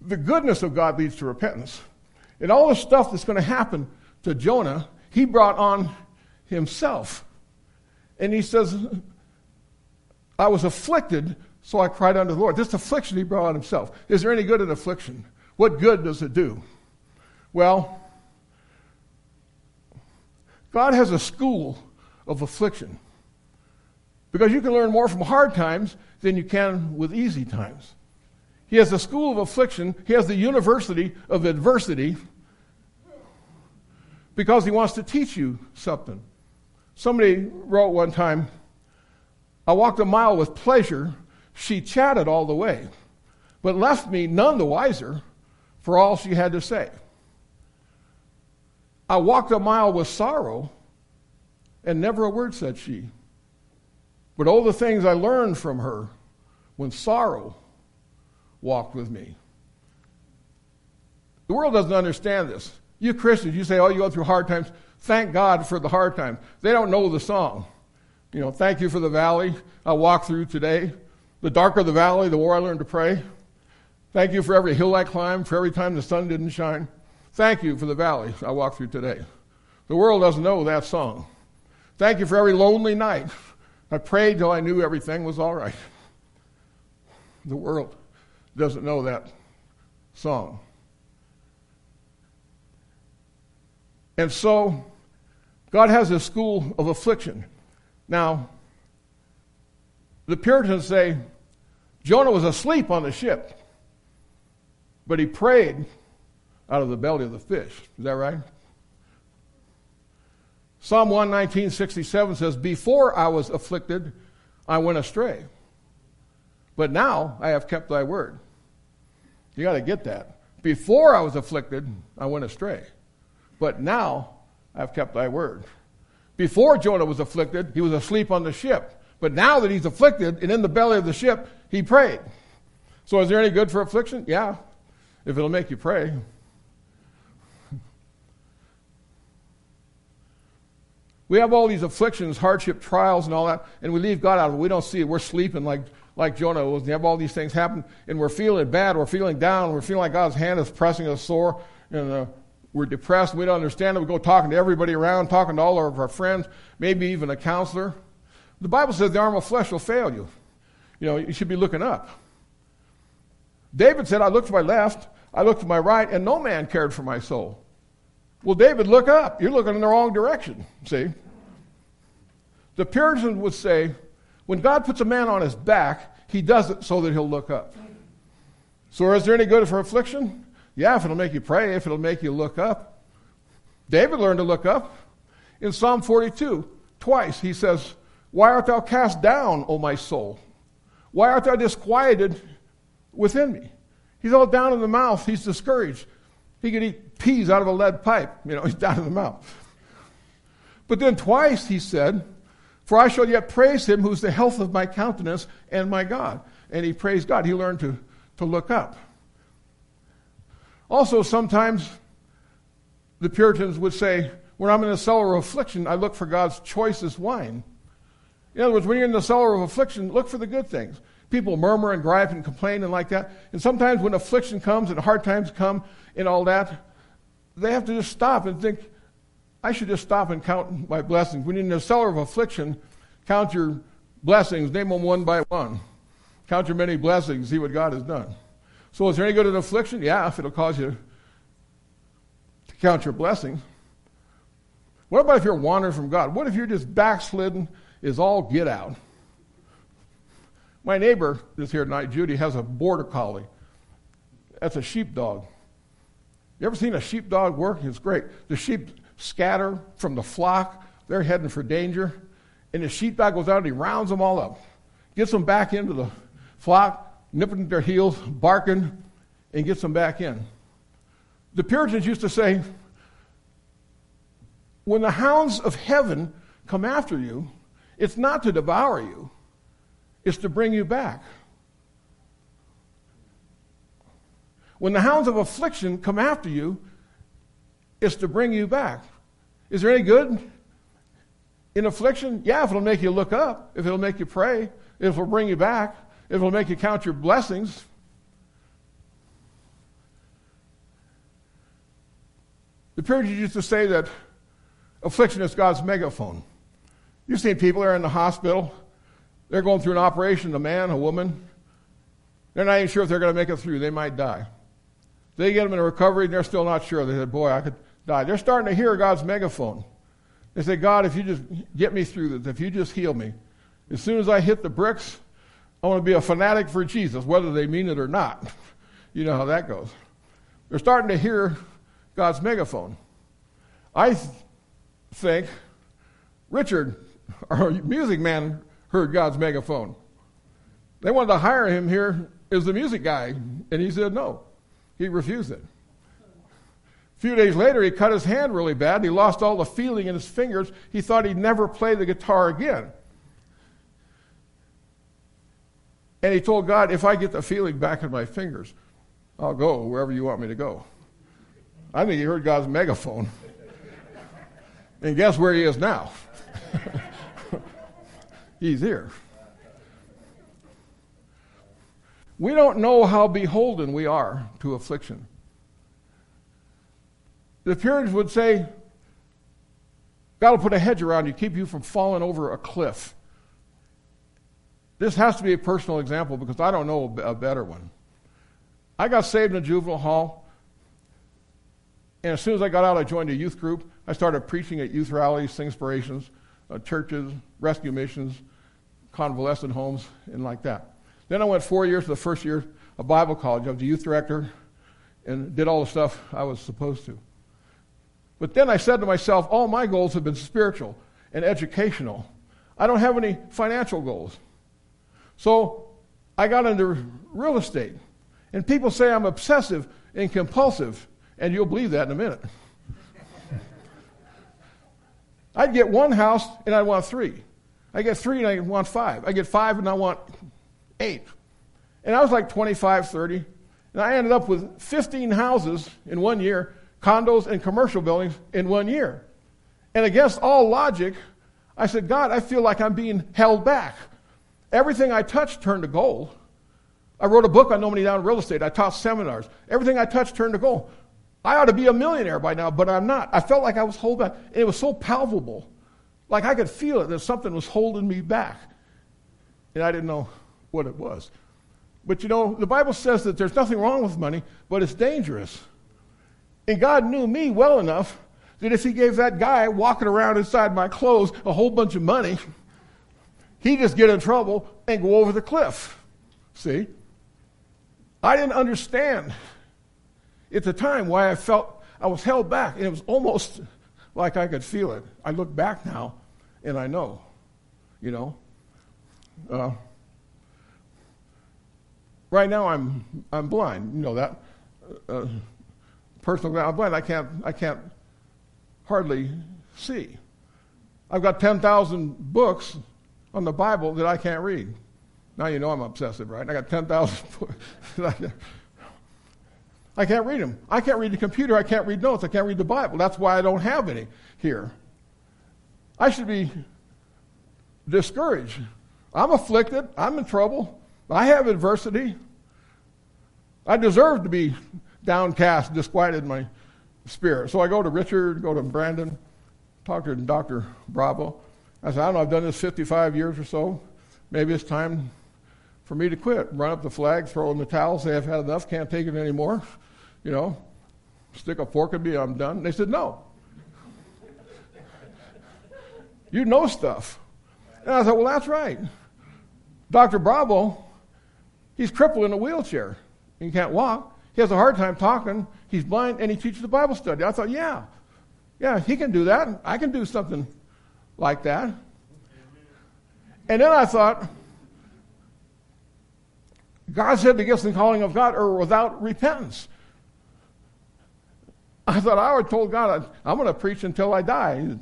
The goodness of God leads to repentance. And all the stuff that's going to happen to Jonah, he brought on himself. And he says, I was afflicted, so I cried unto the Lord. This affliction he brought on himself. Is there any good in affliction? What good does it do? Well, God has a school of affliction. Because you can learn more from hard times than you can with easy times. He has a school of affliction, he has the university of adversity because he wants to teach you something. Somebody wrote one time, I walked a mile with pleasure. She chatted all the way, but left me none the wiser for all she had to say. I walked a mile with sorrow, and never a word said she. But all the things I learned from her when sorrow walked with me. The world doesn't understand this. You Christians, you say, oh, you go through hard times. Thank God for the hard times. They don't know the song. You know, thank you for the valley I walked through today. The darker the valley, the more I learned to pray. Thank you for every hill I climbed, for every time the sun didn't shine. Thank you for the valley I walked through today. The world doesn't know that song. Thank you for every lonely night. I prayed till I knew everything was all right. The world doesn't know that song. And so, God has a school of affliction. Now, the Puritans say Jonah was asleep on the ship, but he prayed out of the belly of the fish. Is that right? Psalm 119, says, Before I was afflicted, I went astray. But now I have kept thy word. You got to get that. Before I was afflicted, I went astray. But now I've kept thy word. Before Jonah was afflicted, he was asleep on the ship. But now that he's afflicted and in the belly of the ship, he prayed. So is there any good for affliction? Yeah, if it'll make you pray. We have all these afflictions, hardship, trials, and all that, and we leave God out of it. We don't see it. We're sleeping like, like Jonah was. You have all these things happen, and we're feeling bad. We're feeling down. We're feeling like God's hand is pressing us sore, and uh, we're depressed. We don't understand it. We go talking to everybody around, talking to all of our friends, maybe even a counselor. The Bible says the arm of flesh will fail you. You know, you should be looking up. David said, I looked to my left, I looked to my right, and no man cared for my soul. Well, David, look up. You're looking in the wrong direction, see? The Puritans would say, when God puts a man on his back, he does it so that he'll look up. So, is there any good for affliction? Yeah, if it'll make you pray, if it'll make you look up. David learned to look up. In Psalm 42, twice he says, Why art thou cast down, O my soul? Why art thou disquieted within me? He's all down in the mouth. He's discouraged. He could eat peas out of a lead pipe. You know, he's down in the mouth. But then twice he said, For I shall yet praise him who's the health of my countenance and my God. And he praised God. He learned to, to look up. Also, sometimes the Puritans would say, When I'm in a cellar of affliction, I look for God's choicest wine. In other words, when you're in the cellar of affliction, look for the good things. People murmur and gripe and complain and like that. And sometimes when affliction comes and hard times come and all that, they have to just stop and think, I should just stop and count my blessings. When you're in the cellar of affliction, count your blessings, name them one by one. Count your many blessings, see what God has done. So, is there any good in affliction? Yeah, if it'll cause you to count your blessings. What about if you're wandering from God? What if you're just backslidden, is all get out? My neighbor is here tonight, Judy, has a border collie. That's a sheepdog. You ever seen a sheepdog work? It's great. The sheep scatter from the flock, they're heading for danger. And the sheepdog goes out and he rounds them all up, gets them back into the flock, nipping their heels, barking, and gets them back in. The Puritans used to say, when the hounds of heaven come after you, it's not to devour you, it's to bring you back. When the hounds of affliction come after you, it's to bring you back. Is there any good In affliction, yeah, if it'll make you look up, if it'll make you pray, if it'll bring you back, if it'll make you count your blessings. The Puritans used to say that affliction is God's megaphone. You've seen people are in the hospital, they're going through an operation, a man, a woman. They're not even sure if they're going to make it through. They might die. They get them in recovery and they're still not sure. They said, Boy, I could die. They're starting to hear God's megaphone. They say, God, if you just get me through this, if you just heal me, as soon as I hit the bricks, I want to be a fanatic for Jesus, whether they mean it or not. you know how that goes. They're starting to hear God's megaphone. I th- think Richard, our music man, heard God's megaphone. They wanted to hire him here as the music guy, and he said no. He refused it. A few days later, he cut his hand really bad. He lost all the feeling in his fingers. He thought he'd never play the guitar again. And he told God, if I get the feeling back in my fingers, I'll go wherever you want me to go. I think he heard God's megaphone. and guess where he is now? He's here. We don't know how beholden we are to affliction. The Puritans would say, God will put a hedge around you, keep you from falling over a cliff. This has to be a personal example because I don't know a better one. I got saved in a juvenile hall, and as soon as I got out, I joined a youth group. I started preaching at youth rallies, inspirations, uh, churches, rescue missions, convalescent homes, and like that. Then I went four years to the first year of Bible college. I was the youth director and did all the stuff I was supposed to. But then I said to myself, all my goals have been spiritual and educational. I don't have any financial goals. So I got into real estate. And people say I'm obsessive and compulsive, and you'll believe that in a minute. I'd get one house and I'd want three. I get three and I want five. I get five and I want eight. And I was like 25, 30. And I ended up with 15 houses in one year, condos and commercial buildings in one year. And against all logic, I said, God, I feel like I'm being held back. Everything I touched turned to gold. I wrote a book on No Money Down real estate. I taught seminars. Everything I touched turned to gold. I ought to be a millionaire by now, but I'm not. I felt like I was holding back. And it was so palpable. Like I could feel it that something was holding me back. And I didn't know what it was. But you know, the Bible says that there's nothing wrong with money, but it's dangerous. And God knew me well enough that if He gave that guy walking around inside my clothes a whole bunch of money, he'd just get in trouble and go over the cliff. See? I didn't understand at the time why I felt I was held back, and it was almost like I could feel it. I look back now, and I know, you know. Uh, Right now, I'm, I'm blind. You know that. Uh, personal, I'm blind. I can't, I can't hardly see. I've got 10,000 books on the Bible that I can't read. Now you know I'm obsessive, right? I got 10,000 books. I can't read them. I can't read the computer. I can't read notes. I can't read the Bible. That's why I don't have any here. I should be discouraged. I'm afflicted. I'm in trouble. I have adversity. I deserve to be downcast, disquieted in my spirit. So I go to Richard, go to Brandon, talk to Dr. Bravo. I said, I don't know, I've done this 55 years or so. Maybe it's time for me to quit. Run up the flag, throw in the towel, say I've had enough, can't take it anymore. You know, stick a fork in me, I'm done. They said, no. You know stuff. And I thought, well, that's right. Dr. Bravo He's crippled in a wheelchair. He can't walk. He has a hard time talking. He's blind, and he teaches a Bible study. I thought, yeah, yeah, he can do that. I can do something like that. And then I thought, God said the gifts and calling of God are without repentance. I thought I would told God I'm going to preach until I die.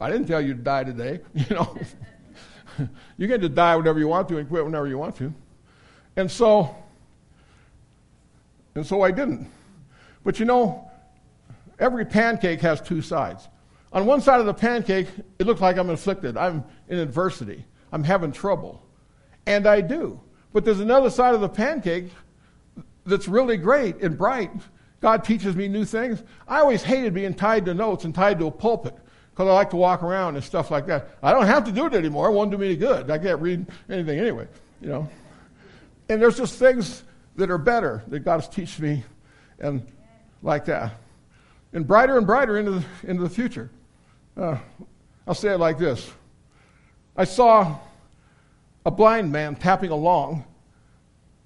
I didn't tell you to die today. You know, you get to die whenever you want to and quit whenever you want to. And so, and so I didn't. But you know, every pancake has two sides. On one side of the pancake, it looks like I'm afflicted. I'm in adversity. I'm having trouble. And I do. But there's another side of the pancake that's really great and bright. God teaches me new things. I always hated being tied to notes and tied to a pulpit because I like to walk around and stuff like that. I don't have to do it anymore. It won't do me any good. I can't read anything anyway, you know. And there's just things that are better that God has teach me and like that. And brighter and brighter into the, into the future. Uh, I'll say it like this. I saw a blind man tapping along,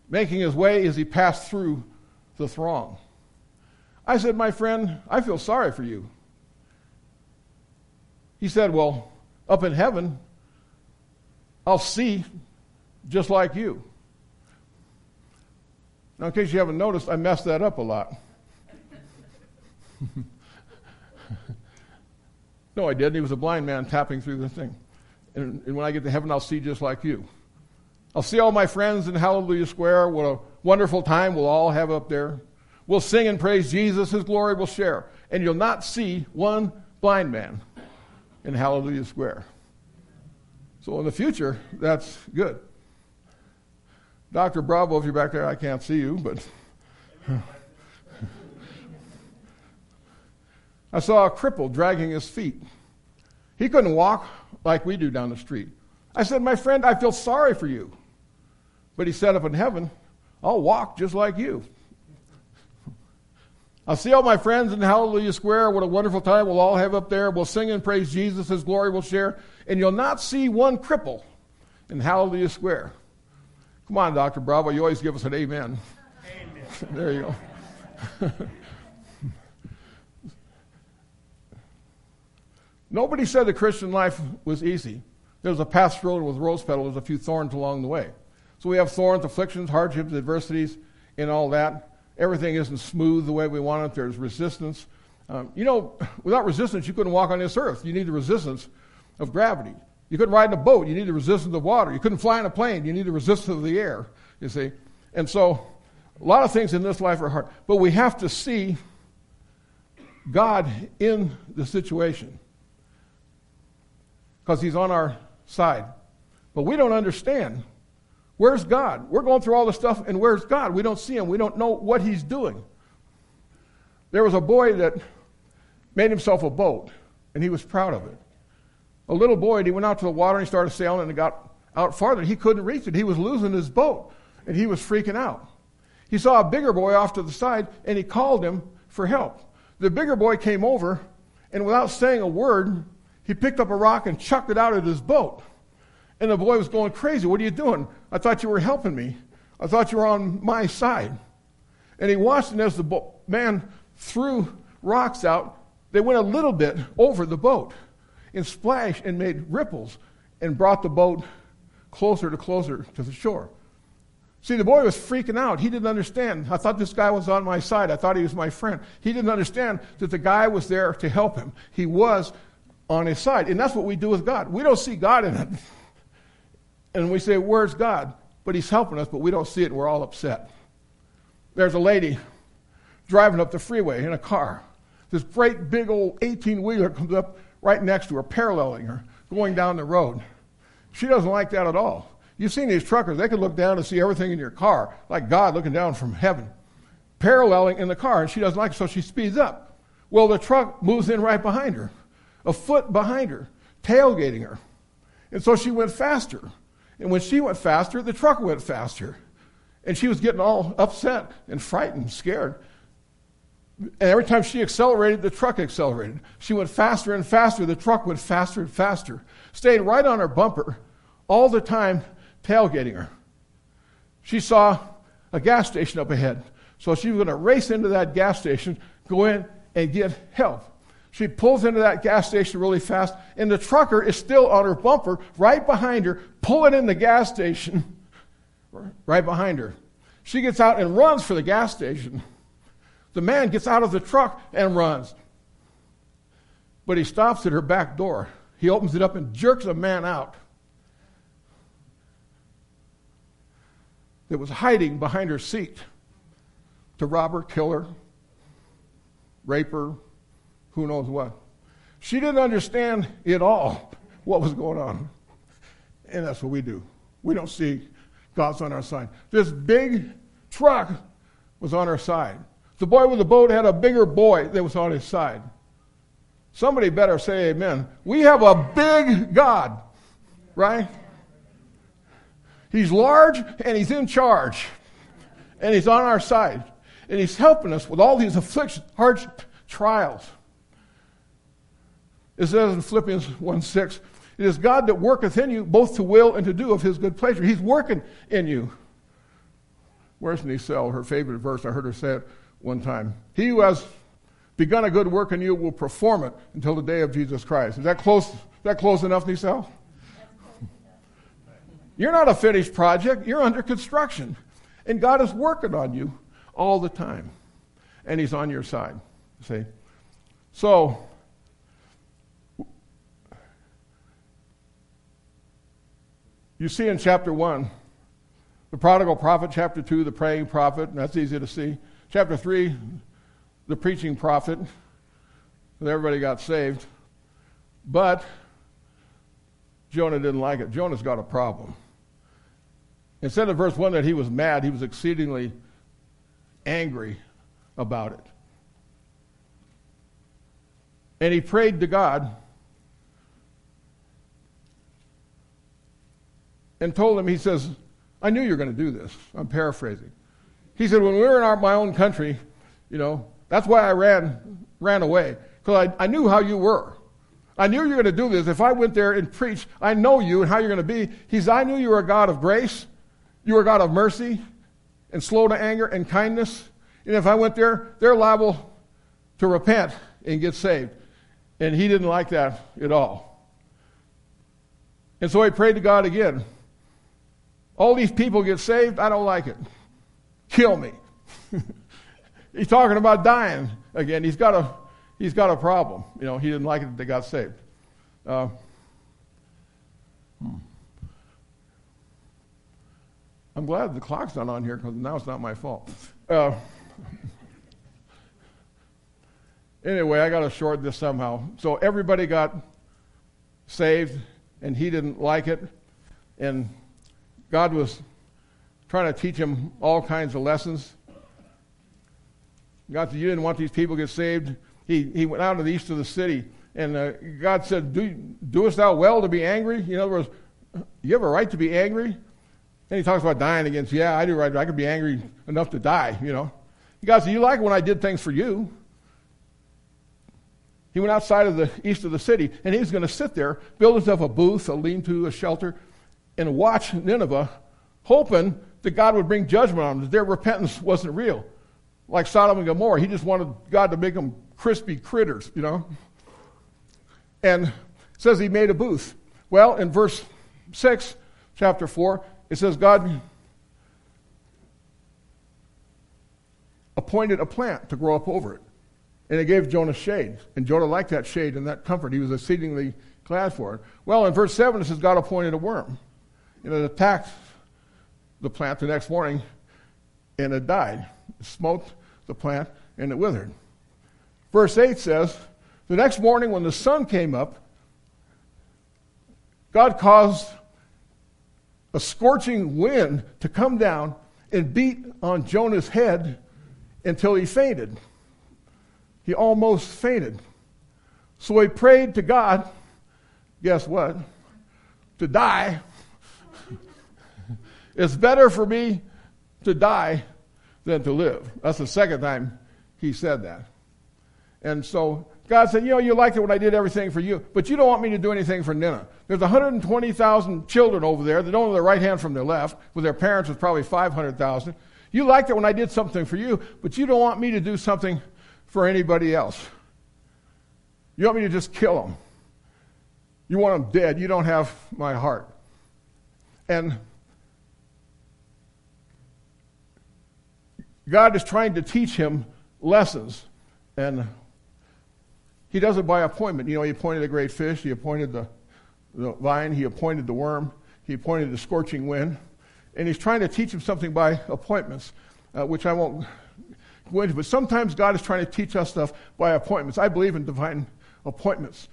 making his way as he passed through the throng. I said, My friend, I feel sorry for you. He said, Well, up in heaven, I'll see just like you. Now, in case you haven't noticed, I messed that up a lot. no, I didn't. He was a blind man tapping through the thing. And, and when I get to heaven, I'll see just like you. I'll see all my friends in Hallelujah Square. What a wonderful time we'll all have up there. We'll sing and praise Jesus. His glory will share. And you'll not see one blind man in Hallelujah Square. So in the future, that's good. Dr. Bravo, if you're back there, I can't see you, but. I saw a cripple dragging his feet. He couldn't walk like we do down the street. I said, My friend, I feel sorry for you. But he said, Up in heaven, I'll walk just like you. I'll see all my friends in Hallelujah Square. What a wonderful time we'll all have up there. We'll sing and praise Jesus. His glory we'll share. And you'll not see one cripple in Hallelujah Square. Come on, Dr. Bravo. You always give us an amen. Amen. there you go. Nobody said the Christian life was easy. There was a path road with rose petals, a few thorns along the way. So we have thorns, afflictions, hardships, adversities, and all that. Everything isn't smooth the way we want it. There's resistance. Um, you know, without resistance, you couldn't walk on this earth. You need the resistance of gravity. You couldn't ride in a boat. You need the resistance of water. You couldn't fly in a plane. You need the resistance of the air, you see. And so, a lot of things in this life are hard. But we have to see God in the situation because He's on our side. But we don't understand. Where's God? We're going through all this stuff, and where's God? We don't see Him. We don't know what He's doing. There was a boy that made himself a boat, and he was proud of it. A little boy, and he went out to the water and he started sailing and he got out farther. He couldn't reach it. He was losing his boat, and he was freaking out. He saw a bigger boy off to the side, and he called him for help. The bigger boy came over, and without saying a word, he picked up a rock and chucked it out at his boat. And the boy was going crazy. What are you doing? I thought you were helping me. I thought you were on my side. And he watched, and as the bo- man threw rocks out, they went a little bit over the boat and splashed and made ripples and brought the boat closer to closer to the shore. See, the boy was freaking out. He didn't understand. I thought this guy was on my side. I thought he was my friend. He didn't understand that the guy was there to help him. He was on his side. And that's what we do with God. We don't see God in it. And we say, Where's God? But he's helping us, but we don't see it, and we're all upset. There's a lady driving up the freeway in a car. This great big old 18 wheeler comes up right next to her, paralleling her, going down the road. She doesn't like that at all. You've seen these truckers, they can look down and see everything in your car, like God looking down from heaven, paralleling in the car, and she doesn't like it, so she speeds up. Well, the truck moves in right behind her a foot behind her, tailgating her. And so she went faster. And when she went faster, the truck went faster. And she was getting all upset and frightened, scared. And every time she accelerated, the truck accelerated. She went faster and faster, the truck went faster and faster, staying right on her bumper all the time, tailgating her. She saw a gas station up ahead. So she was going to race into that gas station, go in and get help. She pulls into that gas station really fast, and the trucker is still on her bumper right behind her, pulling in the gas station right behind her. She gets out and runs for the gas station. The man gets out of the truck and runs. But he stops at her back door. He opens it up and jerks a man out that was hiding behind her seat to rob her, kill her, rape her, who knows what. She didn't understand at all what was going on. And that's what we do. We don't see God's on our side. This big truck was on our side. The boy with the boat had a bigger boy that was on his side. Somebody better say amen. We have a big God, right? He's large and he's in charge. And he's on our side. And he's helping us with all these afflictions, hard trials. It says in Philippians 1 6, it is God that worketh in you both to will and to do of his good pleasure. He's working in you. Where's Nicelle? Her favorite verse. I heard her say it one time. He who has begun a good work in you will perform it until the day of Jesus Christ. Is that close? Is that close enough, Nicelle? You're not a finished project. You're under construction. And God is working on you all the time. And He's on your side. See? So, you see in chapter 1, the prodigal prophet, chapter 2, the praying prophet, and that's easy to see. Chapter 3, the preaching prophet, everybody got saved. But Jonah didn't like it. Jonah's got a problem. Instead of verse 1 that he was mad, he was exceedingly angry about it. And he prayed to God and told him, he says, I knew you were going to do this. I'm paraphrasing. He said, when we were in our, my own country, you know, that's why I ran, ran away. Because I, I knew how you were. I knew you were going to do this. If I went there and preached, I know you and how you're going to be. He said, I knew you were a God of grace. You were a God of mercy and slow to anger and kindness. And if I went there, they're liable to repent and get saved. And he didn't like that at all. And so he prayed to God again. All these people get saved. I don't like it. Kill me. He's talking about dying again. He's got a, he's got a problem. You know, he didn't like it that they got saved. Uh, hmm. I'm glad the clock's not on here because now it's not my fault. Uh, anyway, I got to short this somehow. So everybody got saved, and he didn't like it. And God was trying to teach him all kinds of lessons. God said, You didn't want these people to get saved. He, he went out to the east of the city, and uh, God said, Do, Doest thou well to be angry? In other words, you have a right to be angry? And he talks about dying against, yeah, I do right. I could be angry enough to die, you know. God said, You like when I did things for you. He went outside of the east of the city, and he was going to sit there, build himself a booth, a lean to, a shelter, and watch Nineveh, hoping that God would bring judgment on them, that their repentance wasn't real. Like Sodom and Gomorrah, he just wanted God to make them crispy critters, you know. And says he made a booth. Well, in verse 6, chapter 4, it says God appointed a plant to grow up over it. And it gave Jonah shade. And Jonah liked that shade and that comfort. He was exceedingly glad for it. Well, in verse 7, it says God appointed a worm. And it attacked the plant the next morning, and it died. It smoked the plant, and it withered. Verse 8 says, The next morning when the sun came up, God caused a scorching wind to come down and beat on Jonah's head until he fainted. He almost fainted. So he prayed to God, guess what? To die. It's better for me to die than to live. That's the second time he said that. And so God said, You know, you liked it when I did everything for you, but you don't want me to do anything for Nineveh. There's 120,000 children over there that don't know their right hand from their left, with their parents was probably 500,000. You liked it when I did something for you, but you don't want me to do something for anybody else. You want me to just kill them. You want them dead. You don't have my heart. And God is trying to teach him lessons. And he does it by appointment. You know, he appointed a great fish, he appointed the, the vine, he appointed the worm, he appointed the scorching wind. And he's trying to teach him something by appointments, uh, which I won't go into. But sometimes God is trying to teach us stuff by appointments. I believe in divine appointments.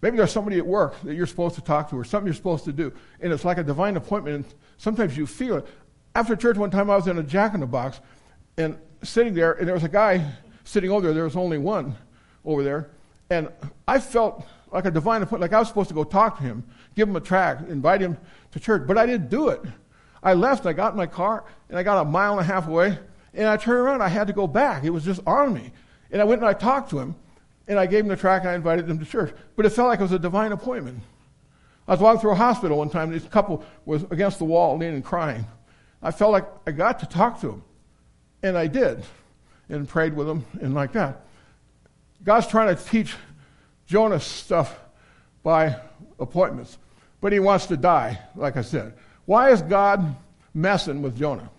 Maybe there's somebody at work that you're supposed to talk to or something you're supposed to do, and it's like a divine appointment, and sometimes you feel it. After church one time, I was in a jack in the box and sitting there, and there was a guy sitting over there. There was only one over there. And I felt like a divine appointment, like I was supposed to go talk to him, give him a tract, invite him to church, but I didn't do it. I left, I got in my car, and I got a mile and a half away, and I turned around, I had to go back. It was just on me. And I went and I talked to him, and I gave him the tract, and I invited him to church. But it felt like it was a divine appointment. I was walking through a hospital one time, and this couple was against the wall, leaning and crying. I felt like I got to talk to him. And I did, and prayed with him, and like that. God's trying to teach Jonah stuff by appointments, but he wants to die, like I said. Why is God messing with Jonah?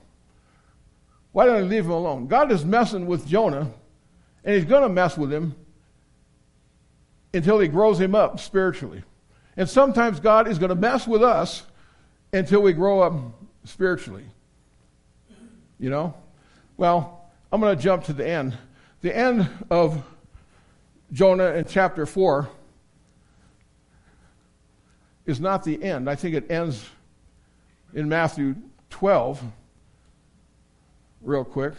Why don't he leave him alone? God is messing with Jonah, and he's going to mess with him until he grows him up spiritually. And sometimes God is going to mess with us until we grow up spiritually. You know? Well, I'm going to jump to the end. The end of Jonah in chapter 4 is not the end. I think it ends in Matthew 12, real quick,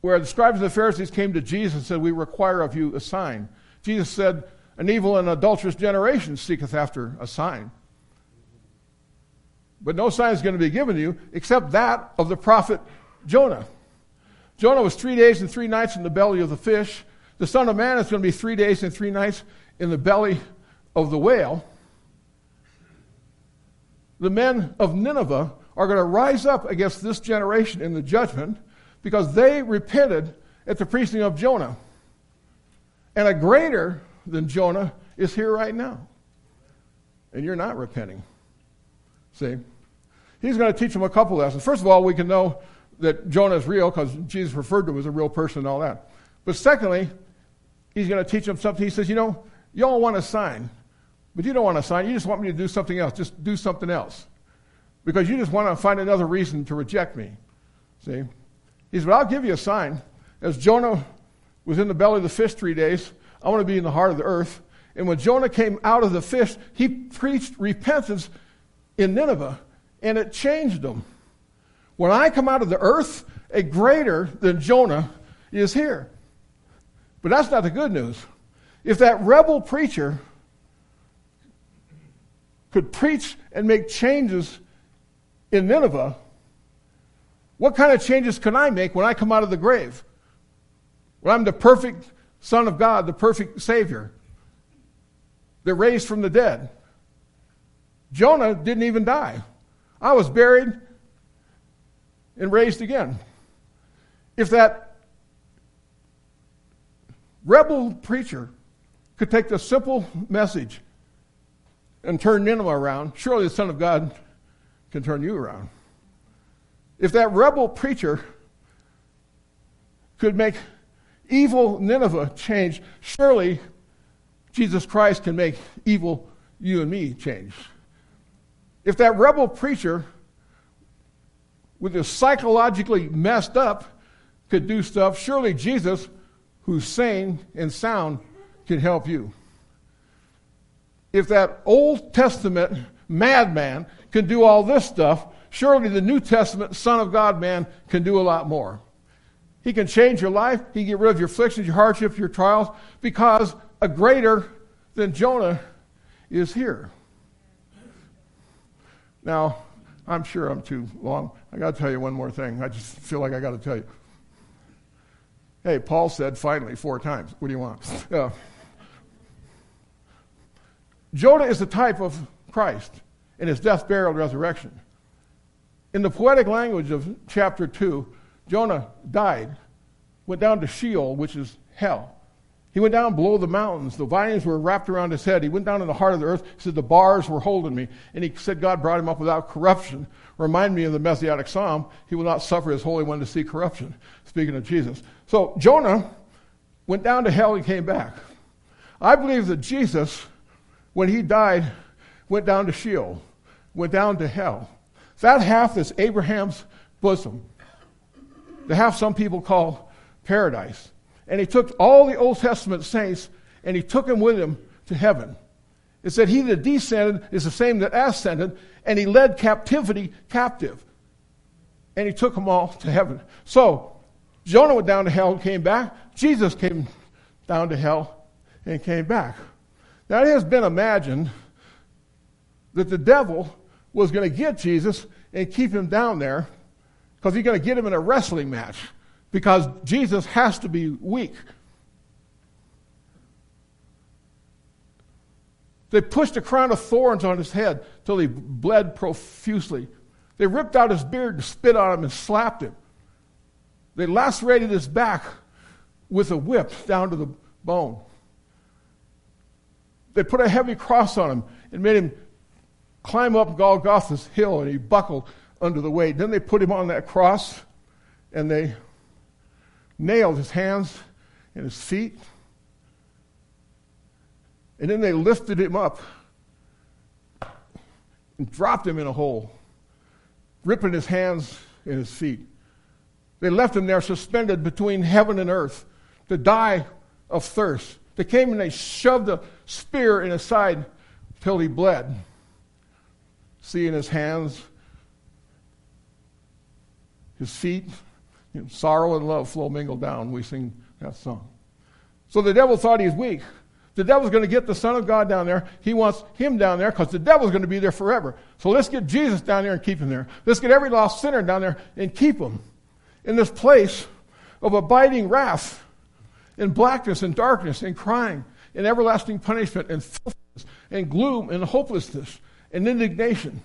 where the scribes and the Pharisees came to Jesus and said, We require of you a sign. Jesus said, An evil and adulterous generation seeketh after a sign. But no sign is going to be given to you except that of the prophet Jonah. Jonah was three days and three nights in the belly of the fish. The Son of Man is going to be three days and three nights in the belly of the whale. The men of Nineveh are going to rise up against this generation in the judgment because they repented at the preaching of Jonah. And a greater than Jonah is here right now. And you're not repenting. See? He's going to teach them a couple lessons. First of all, we can know that Jonah is real because Jesus referred to him as a real person and all that. But secondly, he's going to teach them something. He says, You know, you all want a sign, but you don't want a sign. You just want me to do something else. Just do something else. Because you just want to find another reason to reject me. See? He says, Well, I'll give you a sign. As Jonah was in the belly of the fish three days, I want to be in the heart of the earth. And when Jonah came out of the fish, he preached repentance in Nineveh, and it changed them. When I come out of the earth, a greater than Jonah is here. But that's not the good news. If that rebel preacher could preach and make changes in Nineveh, what kind of changes can I make when I come out of the grave? When I'm the perfect Son of God, the perfect Savior, that raised from the dead. Jonah didn't even die. I was buried and raised again. If that rebel preacher could take the simple message and turn Nineveh around, surely the Son of God can turn you around. If that rebel preacher could make evil Nineveh change, surely Jesus Christ can make evil you and me change. If that rebel preacher with is psychologically messed up could do stuff, surely Jesus, who's sane and sound, can help you. If that Old Testament madman can do all this stuff, surely the New Testament Son of God man can do a lot more. He can change your life, he can get rid of your afflictions, your hardships, your trials, because a greater than Jonah is here. Now, I'm sure I'm too long. I got to tell you one more thing. I just feel like I got to tell you. Hey, Paul said finally four times. What do you want? Uh, Jonah is the type of Christ in his death, burial, and resurrection. In the poetic language of chapter 2, Jonah died, went down to Sheol, which is hell. He went down below the mountains. The vines were wrapped around his head. He went down in the heart of the earth. He said, The bars were holding me. And he said, God brought him up without corruption. Remind me of the Messianic Psalm. He will not suffer his Holy One to see corruption. Speaking of Jesus. So Jonah went down to hell and came back. I believe that Jesus, when he died, went down to Sheol, went down to hell. That half is Abraham's bosom. The half some people call paradise. And he took all the Old Testament saints and he took them with him to heaven. It said, He that descended is the same that ascended, and he led captivity captive. And he took them all to heaven. So, Jonah went down to hell and came back. Jesus came down to hell and came back. Now, it has been imagined that the devil was going to get Jesus and keep him down there because he's going to get him in a wrestling match because Jesus has to be weak. They pushed a crown of thorns on his head till he bled profusely. They ripped out his beard and spit on him and slapped him. They lacerated his back with a whip down to the bone. They put a heavy cross on him and made him climb up Golgotha's hill, and he buckled under the weight. Then they put him on that cross and they nailed his hands and his feet. And then they lifted him up and dropped him in a hole, ripping his hands and his feet. They left him there suspended between heaven and earth to die of thirst. They came and they shoved a spear in his side till he bled. See in his hands, his feet, you know, sorrow and love flow mingled down. We sing that song. So the devil thought he's weak. The devil's going to get the Son of God down there. He wants him down there because the devil's going to be there forever. So let's get Jesus down there and keep him there. Let's get every lost sinner down there and keep him in this place of abiding wrath, in blackness and darkness and crying, and everlasting punishment and filthiness and gloom and hopelessness and indignation.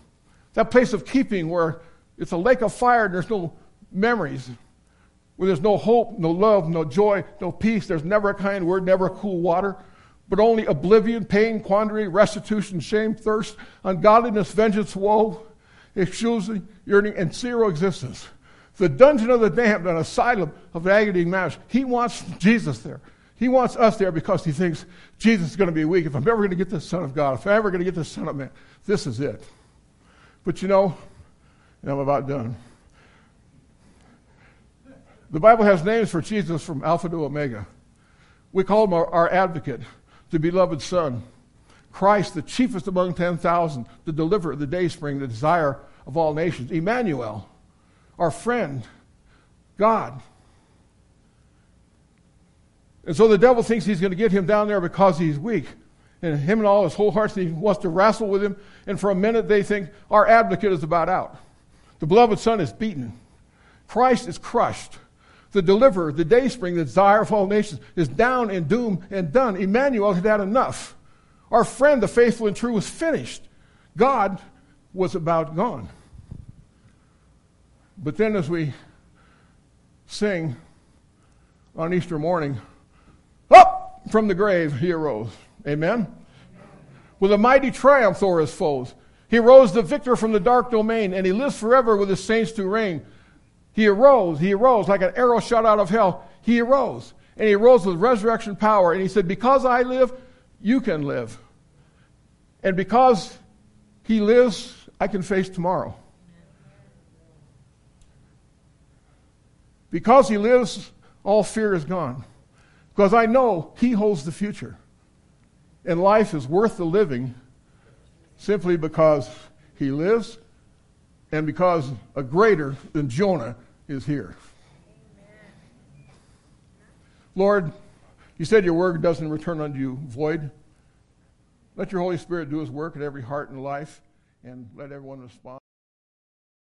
That place of keeping where it's a lake of fire and there's no memories, where there's no hope, no love, no joy, no peace. There's never a kind word, never a cool water but only oblivion, pain, quandary, restitution, shame, thirst, ungodliness, vengeance, woe, excusing, yearning, and zero existence. The dungeon of the damned, an asylum of agony and marriage. He wants Jesus there. He wants us there because he thinks Jesus is going to be weak. If I'm ever going to get the Son of God, if I'm ever going to get the Son of Man, this is it. But you know, and I'm about done. The Bible has names for Jesus from Alpha to Omega. We call him our, our advocate the beloved Son. Christ, the chiefest among 10,000, the deliverer, the day spring, the desire of all nations. Emmanuel, our friend, God. And so the devil thinks he's going to get him down there because he's weak. And him and all his whole heart, he wants to wrestle with him. And for a minute, they think our advocate is about out. The beloved Son is beaten. Christ is crushed the deliverer, the dayspring, the desire of all nations, is down and doomed and done. Emmanuel had had enough. Our friend, the faithful and true, was finished. God was about gone. But then, as we sing on Easter morning, up from the grave he arose. Amen? With a mighty triumph o'er his foes. He rose the victor from the dark domain, and he lives forever with his saints to reign. He arose, he arose like an arrow shot out of hell. He arose. And he arose with resurrection power. And he said, Because I live, you can live. And because he lives, I can face tomorrow. Because he lives, all fear is gone. Because I know he holds the future. And life is worth the living simply because he lives and because a greater than Jonah is here. Lord, you said your word doesn't return unto you void. Let your Holy Spirit do his work in every heart and life, and let everyone respond.